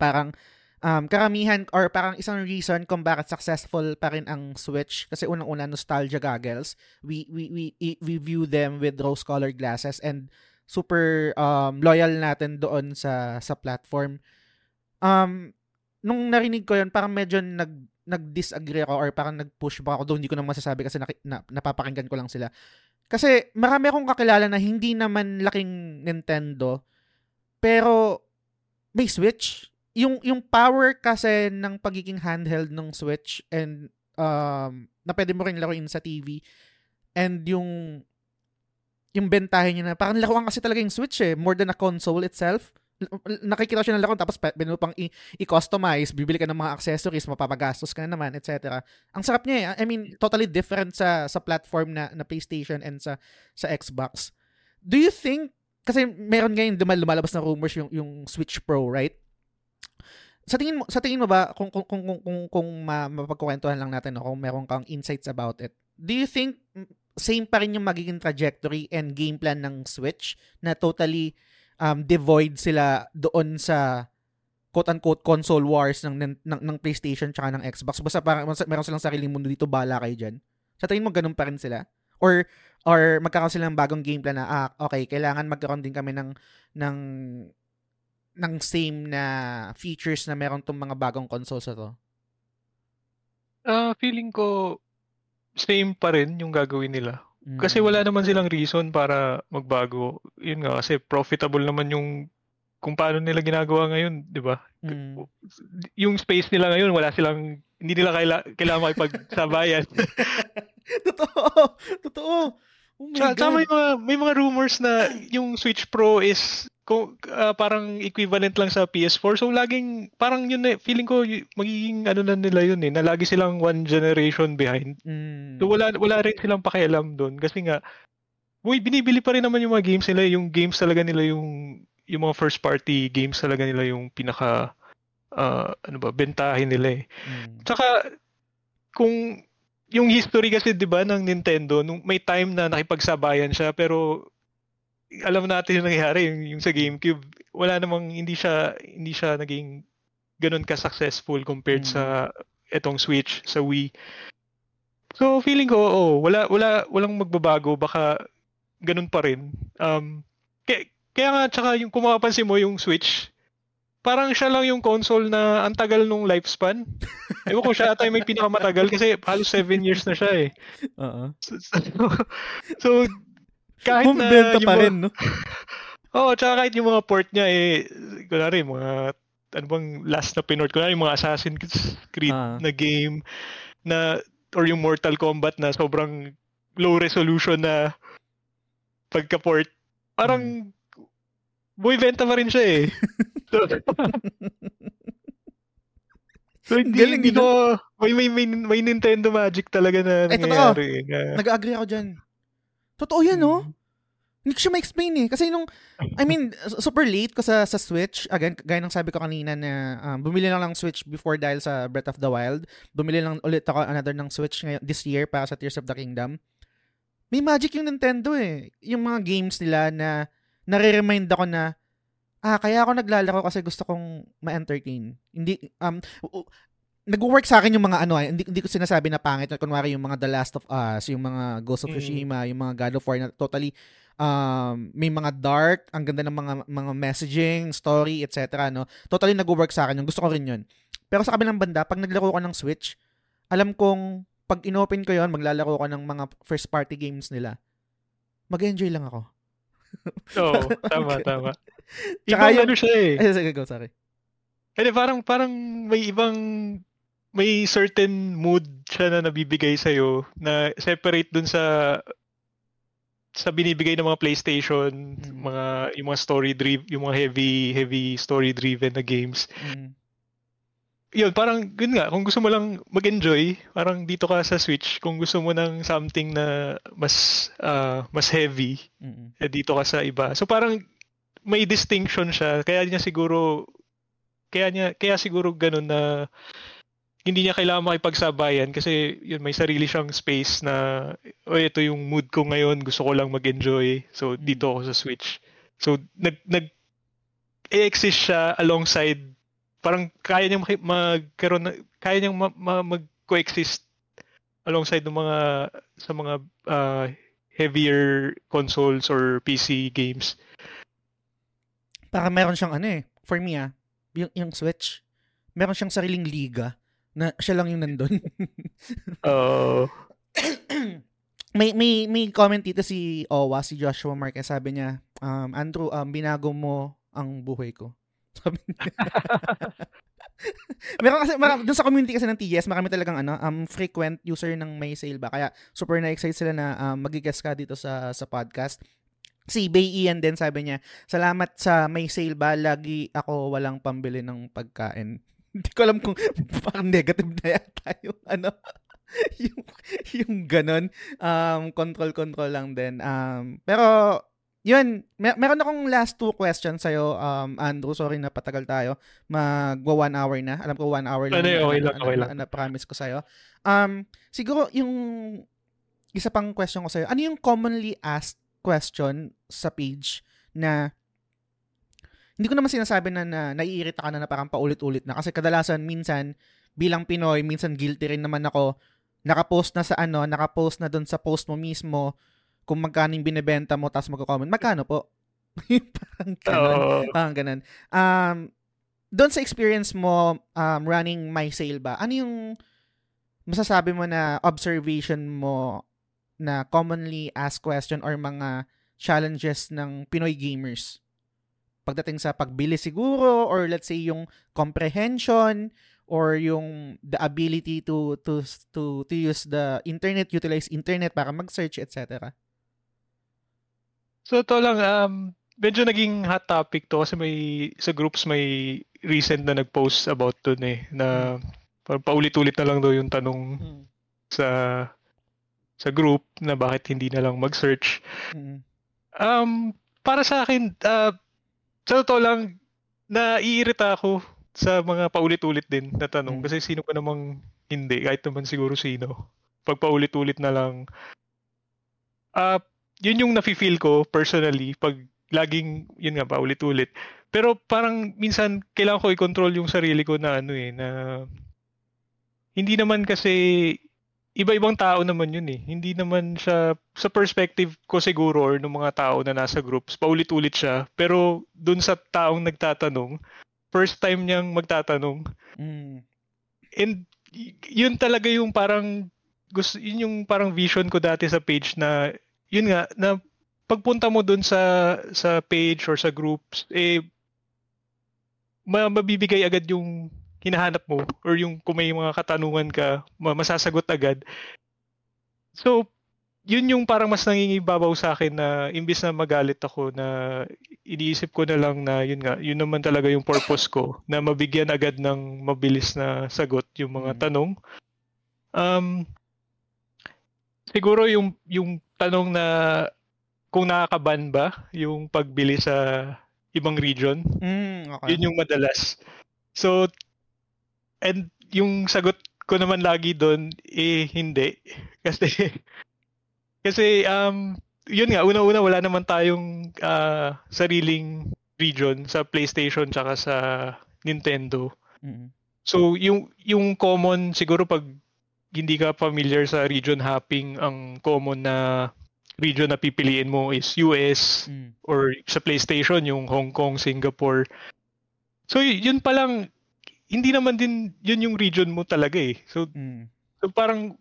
parang um, karamihan or parang isang reason kung bakit successful pa rin ang Switch kasi unang-una nostalgia goggles. We we we we view them with rose-colored glasses and super um, loyal natin doon sa sa platform. Um nung narinig ko 'yon, parang medyo nag nag-disagree ako or parang nag-push back ako doon. Hindi ko na masasabi kasi naki, na, napapakinggan ko lang sila. Kasi marami akong kakilala na hindi naman laking Nintendo pero may Switch yung yung power kasi ng pagiging handheld ng Switch and um na pwede mo rin laruin sa TV and yung yung bentahe niya na parang laruan kasi talaga yung Switch eh more than a console itself. Nakikita siya ng laro tapos pwede pang i- i-customize bibili ka ng mga accessories mapapagastos ka na naman etc ang sarap niya eh I mean totally different sa sa platform na na PlayStation and sa sa Xbox. Do you think kasi meron ngayon lumalabas na rumors yung yung Switch Pro right? Sa tingin mo sa tingin mo ba kung kung kung kung, kung, kung ma, mapagkukwentuhan lang natin no, kung meron kang insights about it do you think same pa rin yung magiging trajectory and game plan ng Switch na totally um, devoid sila doon sa quote-unquote console wars ng, ng, ng, PlayStation tsaka ng Xbox. Basta parang meron silang sariling mundo dito bala kayo dyan. Sa tingin mo ganun pa rin sila? Or or magkakaroon sila ng bagong game plan na ah, okay kailangan magkaroon din kami ng ng ng same na features na meron tong mga bagong consoles na to? Ah, feeling ko same pa rin yung gagawin nila. Kasi Mm. wala naman silang reason para magbago. Yun nga kasi profitable naman yung kung paano nila ginagawa ngayon, 'di ba? Mm. Yung space nila ngayon, wala silang hindi nila kaila, kailangan makipagsabayan. (laughs) Totoo. Totoo. Oh my tsaka God. may mga may mga rumors na yung Switch Pro is kung ah, parang equivalent lang sa PS4. So laging parang yun eh, feeling ko magiging ano na nila yun eh, na lagi silang one generation behind. Mm. So wala wala rin silang pakialam doon kasi nga Uy, binibili pa rin naman yung mga games nila, yung games talaga nila yung yung mga first party games talaga nila yung pinaka ah, ano ba, bentahin nila eh. Mm. Tsaka kung yung history kasi 'di ba ng Nintendo nung may time na nakipagsabayan siya pero alam natin yung nangyari yung, yung sa GameCube wala namang hindi siya hindi siya naging ganun ka successful compared Mm. sa etong Switch sa Wii. So feeling ko oh wala wala walang magbabago baka ganun pa rin. Um kaya, kaya nga tsaka yung kung mapapansin mo yung Switch parang siya lang yung console na ang tagal nung lifespan. (laughs) Ewan ko siya ata yung may pinakamatagal kasi halos 7 years na siya eh. Oo. So, so, so kahit na Bumibenta yung pa rin, no? (laughs) Oo, tsaka kahit yung mga port niya eh, kunwari, mga, ano bang last na pinort, kunwari yung mga Assassin's Creed Ah. na game, na, or yung Mortal Kombat na sobrang low resolution na pagka-port, parang, bumibenta pa rin siya eh. (laughs) (laughs) so, hindi, Galing, hindi no? ko, may, may, may, may Nintendo Magic talaga na Eh, nangyayari. eh, na, Nag-agree ako dyan. Totoo yan, no? Mm. Hindi ko siya ma-explain eh. Kasi nung, I mean, super late ko sa sa Switch. Again, gaya ng sabi ko kanina na um, bumili lang ng Switch before dahil sa Breath of the Wild. Bumili lang ulit ako another ng Switch ngayon, this year para sa Tears of the Kingdom. May magic yung Nintendo eh. Yung mga games nila na nare-remind ako na ah, kaya ako naglalaro kasi gusto kong ma-entertain. Hindi, um, nag-work sa akin yung mga ano, eh, hindi, hindi ko sinasabi na pangit. Kunwari yung mga The Last of Us, yung mga Ghost of Mm. Tsushima, yung mga God of War na totally um, may mga dark, ang ganda ng mga mga messaging, story, etc. No? Totally nag-work sa akin. Yung gusto ko rin yun. Pero sa kabilang banda, pag naglaro ko ng Switch, alam kong pag inopen ko yon maglalaro ko ng mga first party games nila. Mag-enjoy lang ako. (laughs) Oo, tama, tama. Tsaka Ibang yung- ano siya eh. Ay, sige, go, sorry. Kasi parang, parang may ibang, may certain mood siya na nabibigay sa'yo na separate dun sa sa binibigay ng mga PlayStation, Mm. mga yung mga story driven, yung mga heavy heavy story driven na games. Mm. Yun, parang, yun nga, kung gusto mo lang mag-enjoy, parang dito ka sa Switch, kung gusto mo ng something na mas, uh, mas heavy, Mm-mm. eh, dito ka sa iba. So parang, may distinction siya, kaya niya siguro, kaya niya, kaya siguro ganun na, hindi niya kailangan makipagsabayan kasi yun, may sarili siyang space na, o oh, ito yung mood ko ngayon, gusto ko lang mag-enjoy, so dito ako sa Switch. So, nag, nag, exist siya alongside parang kaya niyang magkaroon na, kaya niyang ma, ma, mag-coexist alongside ng mga sa mga uh, heavier consoles or PC games. Para meron siyang ano eh, for me ah, yung, yung Switch, meron siyang sariling liga na siya lang yung nandun. (laughs) Oo. uh... (coughs) may may may comment dito si Owa, si Joshua Marquez, sabi niya, um, Andrew, um, binago mo ang buhay ko. Sabi (laughs) meron kasi marami, dun sa community kasi ng TS, marami talagang ano, um, frequent user ng May Sale ba. Kaya super na-excite sila na um, magigest ka dito sa sa podcast. Si Bay Ian din sabi niya, salamat sa May Sale ba, lagi ako walang pambili ng pagkain. (laughs) Hindi ko alam kung (laughs) parang negative na yata yung ano, yung, yung ganon. Um, control-control lang din. Um, pero yun, mer- meron akong last two questions sa'yo, um, Andrew. Sorry na patagal tayo. Magwa one hour na. Alam ko one hour lang. Ano, okay lang, okay lang. Na, promise ko sa'yo. Um, siguro, yung isa pang question ko sa'yo, ano yung commonly asked question sa page na hindi ko naman sinasabi na, na naiirita ka na na parang paulit-ulit na kasi kadalasan minsan bilang Pinoy, minsan guilty rin naman ako nakapost na sa ano, nakapost na doon sa post mo mismo kung magkano yung binebenta mo tapos magko-comment, magkano po? (laughs) parang ganun. Oh. Parang ganun. Um, doon sa experience mo um, running my sale ba, ano yung masasabi mo na observation mo na commonly asked question or mga challenges ng Pinoy gamers? Pagdating sa pagbili siguro or let's say yung comprehension or yung the ability to to to to use the internet utilize internet para mag-search etc. So to lang, um, medyo naging hot topic to kasi may sa groups may recent na nag-post about dun eh na hmm. paulit-ulit na lang daw yung tanong hmm. sa sa group na bakit hindi na lang mag-search. Hmm. Um, para sa akin, uh, sa totoo lang, naiirita ako sa mga paulit-ulit din na tanong hmm. kasi sino pa namang hindi, kahit naman siguro sino. Pag paulit-ulit na lang, uh, yun yung nafe-feel ko personally pag laging yun nga pa ulit-ulit. Pero parang minsan kailangan ko i-control yung sarili ko na ano eh na hindi naman kasi iba-ibang tao naman yun eh. Hindi naman siya sa perspective ko siguro or ng mga tao na nasa groups, paulit-ulit siya. Pero dun sa taong nagtatanong, first time niyang magtatanong. Mm. And yun talaga yung parang gusto yun yung parang vision ko dati sa page na yun nga, na pagpunta mo dun sa sa page or sa groups, eh, mabibigay agad yung hinahanap mo or yung kung may mga katanungan ka, masasagot agad. So, yun yung parang mas nangingibabaw sa akin na imbis na magalit ako na iniisip ko na lang na yun nga, yun naman talaga yung purpose ko na mabigyan agad ng mabilis na sagot yung mga mm. tanong. Um, siguro yung yung tanong na kung nakakaban ba yung pagbili sa ibang region. Mm, okay. Yun yung madalas. So, and yung sagot ko naman lagi doon, eh, hindi. (laughs) Kasi, kasi, um, yun nga, una-una wala naman tayong uh, sariling region sa PlayStation tsaka sa Nintendo. Mm-hmm. So, yung, yung common, siguro pag hindi ka familiar sa region hopping, ang common na region na pipiliin mo is US mm. or sa PlayStation yung Hong Kong, Singapore. So yun pa lang hindi naman din yun yung region mo talaga eh. So, mm. so parang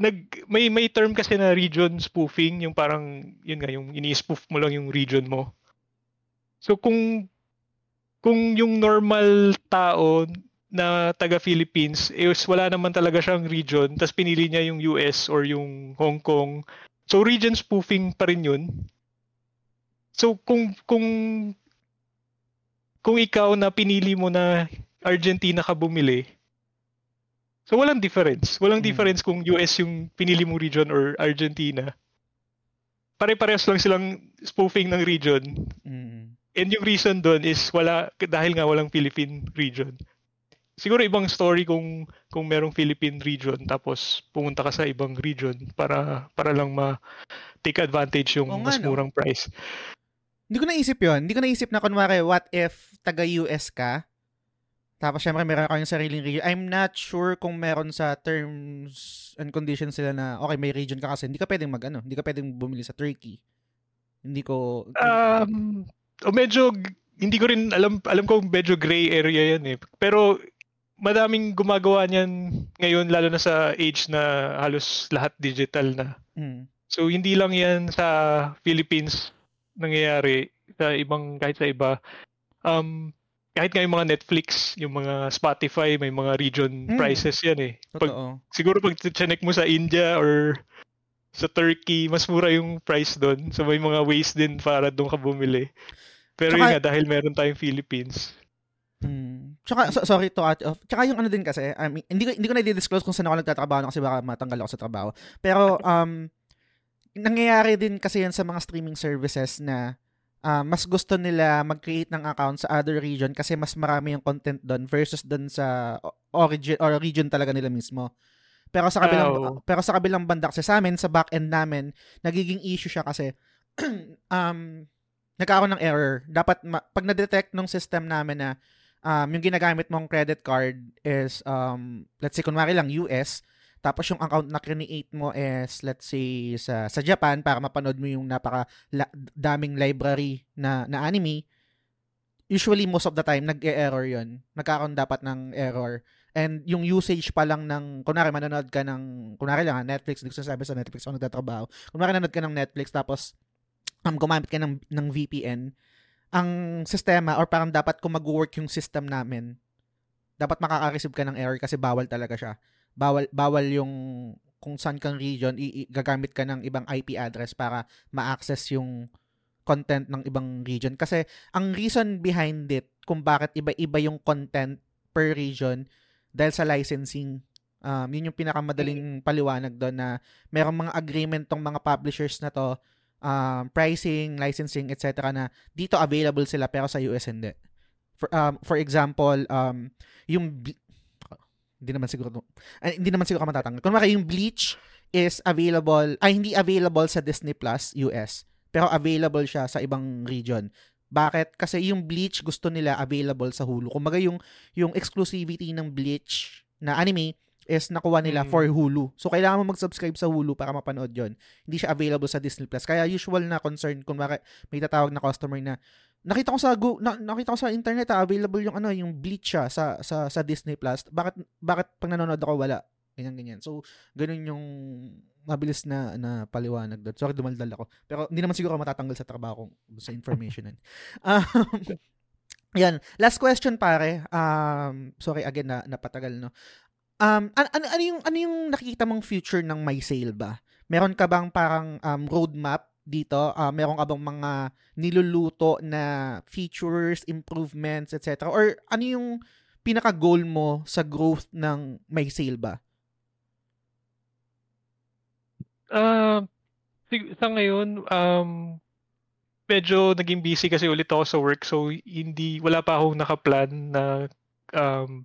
nag may may term kasi na region spoofing yung parang yun nga yung ini-spoof mo lang yung region mo. So kung kung yung normal tao na taga Philippines is wala naman talaga siyang region tapos pinili niya yung US or yung Hong Kong. So region spoofing pa rin yun. So kung kung kung ikaw na pinili mo na Argentina ka bumili, so walang difference. Walang Mm. difference kung US yung pinili mong region or Argentina. Pare-parehas lang silang spoofing ng region. Mm. And yung reason doon is wala dahil nga walang Philippine region. Siguro ibang story kung kung merong Philippine region tapos pumunta ka sa ibang region para para lang ma take advantage yung nga, mas no? murang price. Hindi ko naisip yon. Hindi ko naisip na kunwari, what if taga-US ka? Tapos syempre meron kayong sariling region. I'm not sure kung meron sa terms and conditions sila na okay, may region ka kasi hindi ka pwedeng mag ano, hindi ka pwedeng bumili sa Turkey. Hindi ko Um o medyo hindi ko rin alam alam ko medyo gray area yan eh. Pero madaming gumagawa niyan ngayon lalo na sa age na halos lahat digital na. Mm. So hindi lang 'yan sa Philippines nangyayari sa ibang kahit sa iba. Um kahit nga yung mga Netflix, yung mga Spotify, may mga region Mm. prices 'yan eh. Pag Totoo. siguro pag chinek mo sa India or sa Turkey, mas mura yung price doon. So may mga ways din para doon ka bumili. Pero Tsaka- yun nga, dahil meron tayong Philippines. Mm. Tsaka, so- sorry to cut off. Tsaka yung ano din kasi, I mean, hindi ko, hindi ko na i-disclose kung saan ako nagtatrabaho kasi baka matanggal ako sa trabaho. Pero, um, nangyayari din kasi yan sa mga streaming services na ah, mas gusto nila mag-create ng account sa other region kasi mas marami yung content doon versus doon sa origin or region talaga nila mismo. Pero sa kabilang oo. pero sa kabilang banda kasi sa amin sa back end namin nagiging issue siya kasi (clears throat) um nagkakaroon ng error. Dapat ma- pag na-detect ng system namin na um, yung ginagamit mong credit card is um, let's say kunwari lang US tapos yung account na create mo is let's say sa sa Japan para mapanood mo yung napaka la- daming library na na anime usually most of the time nag-error yon nagkakaroon dapat ng error. And yung usage pa lang ng kunwari manonood ka ng kunwari lang ha, Netflix hindi ko sasabi sa Netflix ako nagtatrabaho. Kunwari nanonood ka ng Netflix tapos um, gumamit ka ng, ng VPN ang sistema or parang dapat kung mag-work yung system namin dapat makaka-receive ka ng error kasi bawal talaga siya. Bawal bawal yung kung saan kang region i- i- gagamit ka ng ibang IP address para ma-access yung content ng ibang region. Kasi ang reason behind it kung bakit iba-iba yung content per region dahil sa licensing um, yun yung pinakamadaling paliwanag doon na merong mga agreement tong mga publishers na to um, pricing, licensing, etc. na dito available sila pero sa US hindi. For, um, for example, um, yung hindi naman siguro ay, hindi naman siguro ka matatanggal. Kung yung Bleach is available, ay hindi available sa Disney Plus US, pero available siya sa ibang region. Bakit? Kasi yung Bleach gusto nila available sa Hulu. Kumbaga yung yung exclusivity ng Bleach na anime is nakuha nila Mm. for Hulu. So kailangan mo mag-subscribe sa Hulu para mapanood 'yon. Hindi siya available sa Disney Plus. Kaya usual na concern kung bakit may tatawag na customer na nakita ko sa Go, na, nakita ko sa internet ah, available yung ano, yung Bleach siya sa sa sa Disney Plus. Bakit bakit pag nanonood ako wala? Ganyan ganyan. So ganun yung mabilis na na paliwanag doon. Sorry dumaldal ako. Pero hindi naman siguro matatanggal sa trabaho kung sa information na. yun. (laughs) Um, (laughs) yan. Last question pare. Um, sorry again na napatagal no. Um, ano, ano, ano yung ano yung nakikita mong future ng My Sale ba? Meron ka bang parang um, roadmap dito? Uh, meron ka bang mga niluluto na features, improvements, etc. Or ano yung pinaka-goal mo sa growth ng My Sale ba? Sig- sa ngayon, um, medyo naging busy kasi ulit ako sa work so hindi wala pa akong nakaplan na um,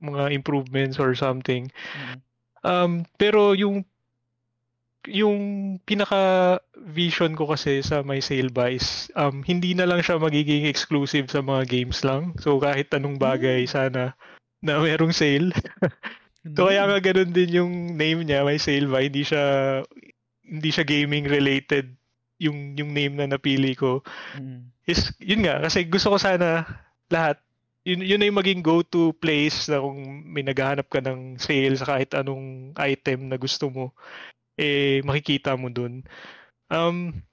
mga improvements or something. Mm. Um, pero yung yung pinaka vision ko kasi sa my sale buys, um, hindi na lang siya magiging exclusive sa mga games lang. So kahit anong bagay Mm. sana na merong sale. (laughs) So kaya nga ganun din yung name niya, may sale buy, hindi siya hindi siya gaming related yung yung name na napili ko. Mm. Is yun nga kasi gusto ko sana lahat yun, yun na yung maging go-to place na kung may naghahanap ka ng sale sa kahit anong item na gusto mo, eh, makikita mo dun. Um,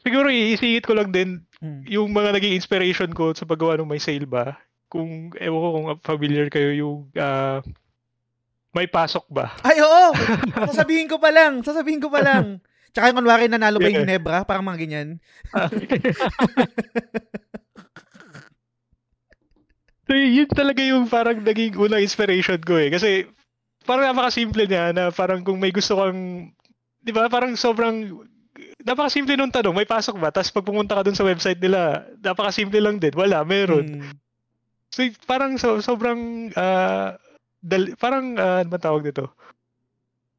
siguro iisingit ko lang din Mm. yung mga naging inspiration ko sa paggawa ng may sale ba. Kung, ewan ko kung familiar kayo yung ah, may pasok ba? Ay, oo! (laughs) Sasabihin ko pa lang. Sasabihin ko pa lang. Tsaka yung kunwari nanalo ba yung Ginebra? Parang mga ganyan. (laughs) So yun talaga yung parang naging unang inspiration ko eh. Kasi parang napakasimple niya na parang kung may gusto kang, di ba, parang sobrang, napakasimple nung tanong, may pasok ba? Tapos pag pumunta ka dun sa website nila, napakasimple lang din. Wala, meron. Mm. So parang so, sobrang, uh, dal, parang, uh, ano ba tawag dito?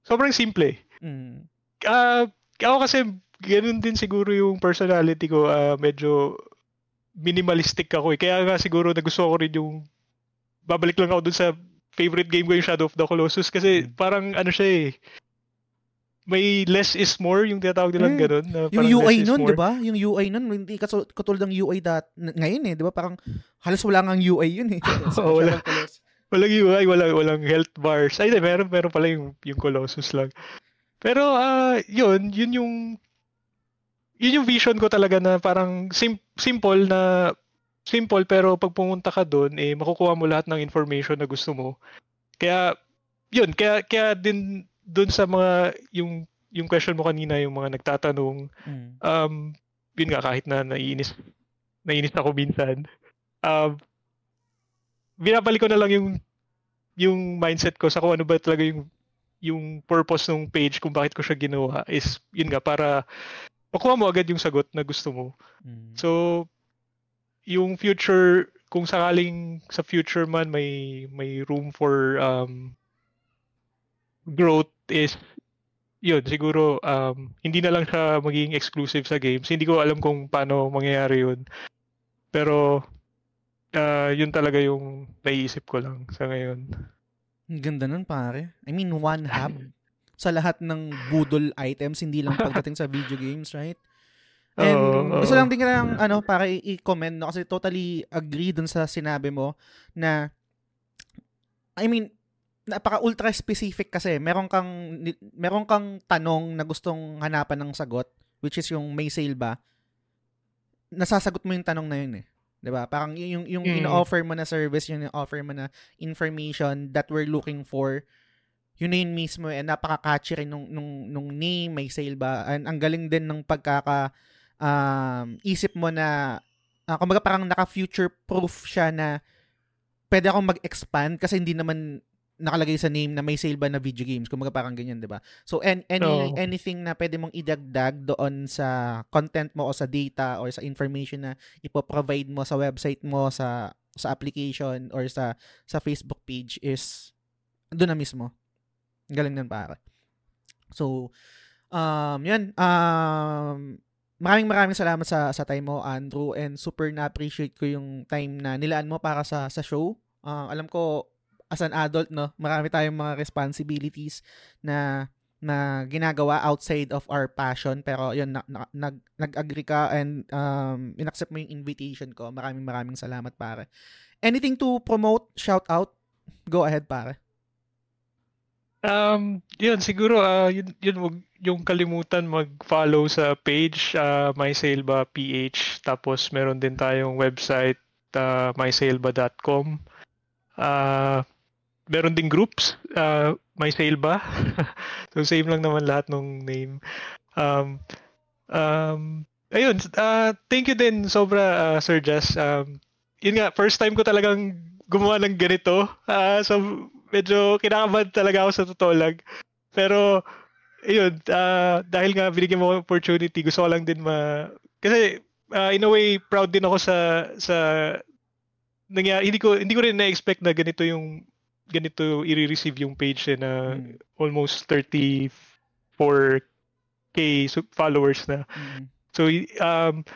Sobrang simple. Mm. Uh, ako kasi, ganun din siguro yung personality ko, uh, medyo minimalistic ako eh. Kaya nga siguro nagustuhan ko rin yung babalik lang ako dun sa favorite game ko yung Shadow of the Colossus kasi mm. parang ano siya eh may less is more yung tinatawag nilang mm. ganun. Na yung UI nun, di ba? Yung UI nun, hindi katulad ng UI dat ngayon eh, di ba? Parang halos wala nga UI yun eh. (laughs) oh, wala. Walang UI, walang, walang health bars. Ay, meron, meron pala yung, yung Colossus lang. Pero, uh, yun, yun yung yun yung vision ko talaga na parang sim- simple na simple pero pag pumunta ka doon eh makukuha mo lahat ng information na gusto mo. Kaya yun, kaya kaya din doon sa mga yung yung question mo kanina yung mga nagtatanong mm. um yun nga kahit na naiinis naiinis ako minsan. Um binabalik ko na lang yung yung mindset ko sa kung ano ba talaga yung yung purpose ng page kung bakit ko siya ginawa is yun nga para makuha mo agad yung sagot na gusto mo. Mm. So, yung future, kung sakaling sa future man may may room for um, growth is yun, siguro um, hindi na lang siya magiging exclusive sa games. Hindi ko alam kung paano mangyayari yun. Pero uh, yun talaga yung naiisip ko lang sa ngayon. Ang ganda nun pare. I mean, one hub (clears throat) sa lahat ng budol items, hindi lang (laughs) pagdating sa video games, right? And uh, gusto lang din lang ano para i-comment no kasi totally agree dun sa sinabi mo na I mean napaka ultra specific kasi. Meron kang meron kang tanong na gustong hanapan ng sagot which is yung may sale ba? Nasasagot mo yung tanong na yun eh. 'di ba? Parang yung yung mm. ino-offer mo na service yung ino-offer mo na information that we're looking for yun na yun mismo eh napaka-catchy rin nung, nung, nung name, may sale ba. And ang galing din ng pagkaka um, isip mo na uh, kumbaga parang naka-future proof siya na pwede akong mag-expand kasi hindi naman nakalagay sa name na may sale ba na video games. Kumbaga parang ganyan, 'di ba? So any, any oh. anything na pwede mong idagdag doon sa content mo o sa data or sa information na ipo-provide mo sa website mo sa sa application or sa sa Facebook page is doon na mismo. Galing nun, para. So, um, yan. Um, maraming maraming salamat sa sa time mo, Andrew, and super na-appreciate ko yung time na nilaan mo para sa sa show. Uh, alam ko, as an adult, no, marami tayong mga responsibilities na na ginagawa outside of our passion pero yun na, na, nag nag-agree ka and um inaccept mo yung invitation ko maraming maraming salamat pare anything to promote shout out go ahead pare Um, yun, siguro, uh, yun, yun, wag yung kalimutan mag-follow sa page, uh, MySailba PH. Tapos, meron din tayong website, uh, mysailba.com. Uh, meron din groups, uh, MySailba. (laughs) so, same lang naman lahat ng name. Um, um, ayun, uh, thank you din sobra, uh, Sir Jess. Um, yun nga, first time ko talagang gumawa ng ganito. Uh, so, medyo kinakabahan talaga ako sa totoo lang. Pero, ayun, uh, dahil nga binigyan mo opportunity, gusto ko lang din ma... Kasi, uh, in a way, proud din ako sa sa nangyari. Hindi ko, hindi ko rin na-expect na ganito yung ganito i-receive yung page eh, na mm. almost 34k followers na. Mm. So, um,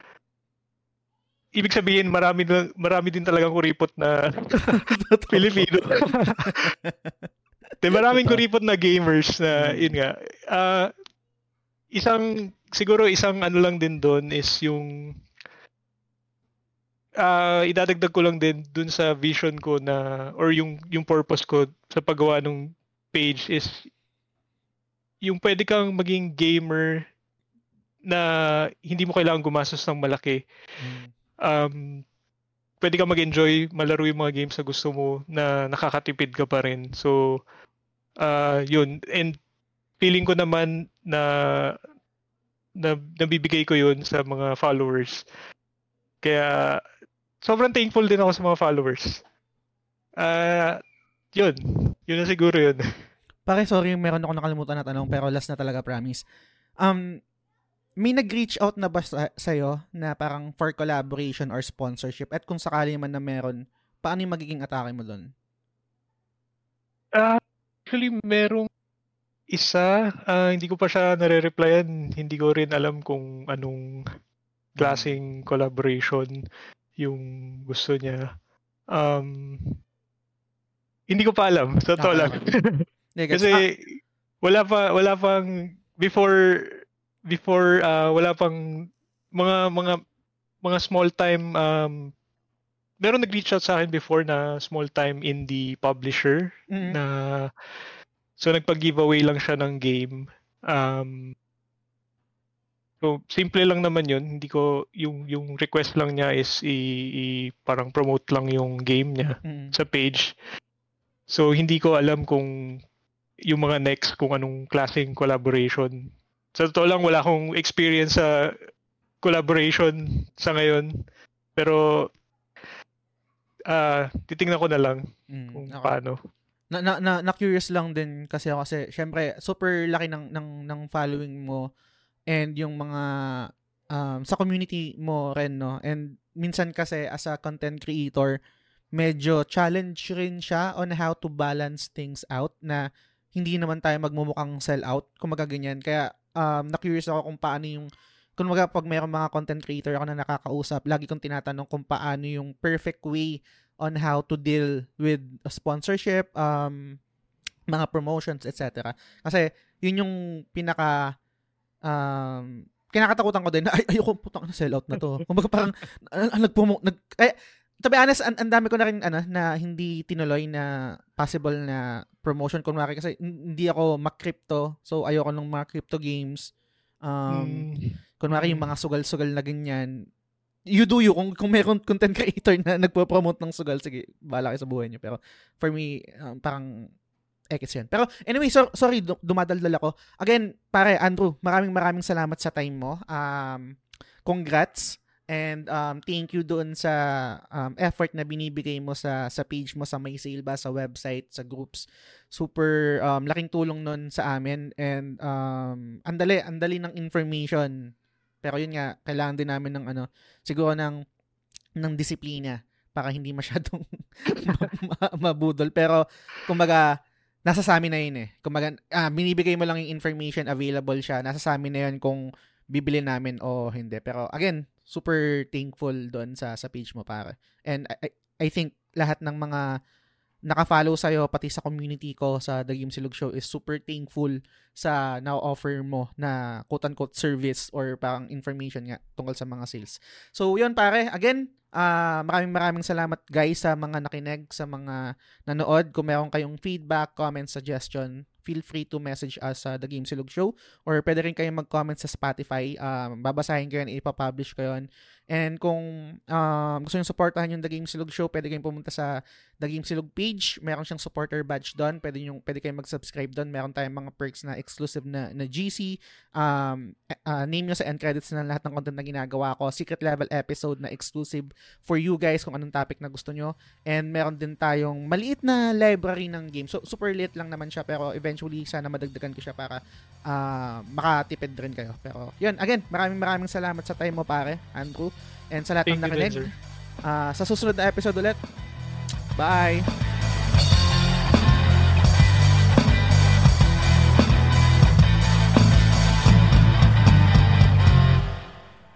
ibig sabihin marami marami din talagang kuripot na (laughs) Pilipino. De, maraming kuripot na gamers na hmm. yun nga. Uh, isang siguro isang ano lang din doon is yung uh, idadagdag ko lang din dun sa vision ko na or yung yung purpose ko sa paggawa ng page is yung pwede kang maging gamer na hindi mo kailangan gumastos ng malaki. Mm um, pwede ka mag-enjoy, malaro yung mga games na gusto mo na nakakatipid ka pa rin. So, uh, yun. And feeling ko naman na, na nabibigay ko yun sa mga followers. Kaya, sobrang thankful din ako sa mga followers. Ah, yun. Yun na siguro yun. Pare, sorry, meron ako nakalimutan na tanong, pero last na talaga, promise. Um, may nag-reach out na ba sa, sa'yo na parang for collaboration or sponsorship? At kung sakali man na meron, paano yung magiging atake mo doon? Ah, actually, merong isa. ah, hindi ko pa siya nare-replyan. Hindi ko rin alam kung anong klaseng collaboration yung gusto niya. Um, hindi ko pa alam. Sa totoo Okay, lang. (laughs) Kasi ah, wala pa wala pang before before uh, wala pang mga mga mga small time um meron nag-reach out sa akin before na small time indie publisher mm, na so nagpag-giveaway lang siya ng game um So, simple lang naman yun. Hindi ko, yung, yung request lang niya is i, i- parang promote lang yung game niya mm, sa page. So, hindi ko alam kung yung mga next, kung anong klaseng collaboration. Sa totoo lang, wala akong experience sa collaboration sa ngayon. Pero, ah titingnan ko na lang mm, kung okay. paano. na, na, na, na curious lang din kasi ako kasi syempre super laki ng ng ng following mo and yung mga um, sa community mo rin no and minsan kasi as a content creator medyo challenge rin siya on how to balance things out na hindi naman tayo magmumukhang sell out kung ganyan kaya um, na-curious ako kung paano yung kung maga pag mayroong mga content creator ako na nakakausap lagi kong tinatanong kung paano yung perfect way on how to deal with sponsorship, um, mga promotions, etc. Kasi yun yung pinaka um, kinakatakutan ko din ay ayoko putang na sellout na to. Kumbaga parang (laughs) nagpumo nag eh to be honest, ang, dami ko na rin ano na hindi tinuloy na possible na promotion kunwari kasi hindi ako mak-crypto. So ayoko ng mga crypto games. Um, Mm, kunwari yung mga sugal-sugal na ganyan, you do you. Kung, kung meron content creator na nagpo-promote ng sugal, sige, bahala kayo sa buhay niyo. Pero for me, um, parang ekis yan. Pero anyway, so, sorry, du- dumadaldal ako. Again, pare, Andrew, maraming maraming salamat sa time mo. Um, congrats. And um, thank you doon sa um, effort na binibigay mo sa sa page mo sa May Sale ba, sa website, sa groups. Super um, laking tulong nun sa amin. And um, andali, andali ng information pero yun nga, kailangan din namin ng ano, siguro ng ng disiplina para hindi (laughs) masyadong ma- ma- mabudol. Pero, kumbaga, nasa sa amin na yun eh. Kumbaga, ah, binibigay mo lang yung information, available siya. Nasa sa amin na yun kung bibili namin o hindi. Pero, again, super thankful doon sa sa page mo para. And I, I- think lahat ng mga naka-follow sa'yo, pati sa community ko sa The Game Silog Show is super thankful sa na-offer mo na quote-unquote service or parang information nga tungkol sa mga sales. So, yun pare. Again, ah maraming maraming salamat guys sa mga nakinig, sa mga nanood. Kung meron kayong feedback, comment, suggestion, feel free to message us sa The Game Silog Show or pwede rin kayong mag-comment sa Spotify. Um, babasahin ko yun, ipapublish ko yun. And kung um, gusto nyo supportahan yung The Game Silog Show, pwede kayong pumunta sa The Game Silog page. Meron siyang supporter badge doon. Pwede, yung, pwede kayong mag-subscribe doon. Meron tayong mga perks na exclusive na, na GC. Um, uh, name nyo sa end credits na lahat ng content na ginagawa ko. Secret level episode na exclusive for you guys kung anong topic na gusto nyo. And meron din tayong maliit na library ng game. So, super lit lang naman siya. Pero eventually, sana madagdagan ko siya para uh, makatipid rin kayo. Pero, yun. Again, maraming maraming salamat sa time mo, pare, Andrew. And sa lahat Thank ng nakinig. Ah, sa susunod na episode ulit. Bye!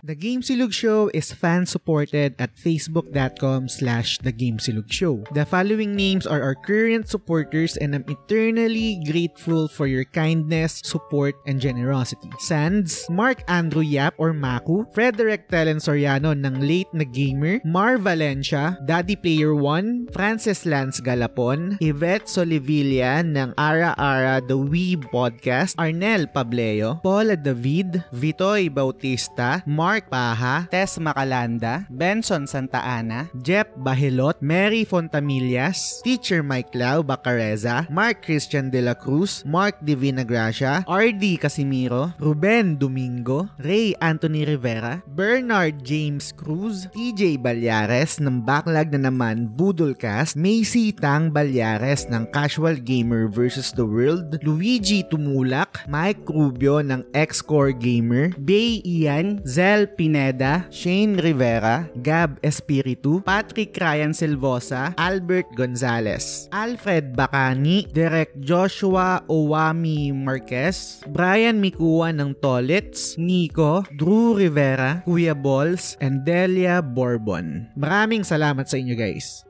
The Game Silog Show is fan-supported at facebook.com slash The Game Silog Show. The following names are our current supporters and I'm eternally grateful for your kindness, support, and generosity. Sands, Mark Andrew Yap or Maku, Frederick Telen Soriano ng Late na Gamer, Mar Valencia, Daddy Player 1, Francis Lance Galapon, Yvette Solivilla ng Ara Ara The Wee Podcast, Arnel Pableo, Paula David, Vitoy Bautista, Mark Mark Paha, Tess Macalanda, Benson Santa Ana, Jeff Bahilot, Mary Fontamillas, Teacher Mike Lau Bacareza, Mark Christian De La Cruz, Mark Divina Gracia, RD Casimiro, Ruben Domingo, Ray Anthony Rivera, Bernard James Cruz, TJ Balyares ng Backlog na naman Budolcast, Macy Tang Balyares ng Casual Gamer vs. The World, Luigi Tumulak, Mike Rubio ng X-Core Gamer, Bay Ian, Zel Pineda, Shane Rivera, Gab Espiritu, Patrick Ryan Silvosa, Albert Gonzalez, Alfred Bacani, Derek Joshua Owami Marquez, Brian Mikua ng Tolits, Nico, Drew Rivera, Kuya Balls, and Delia Bourbon. Maraming salamat sa inyo guys.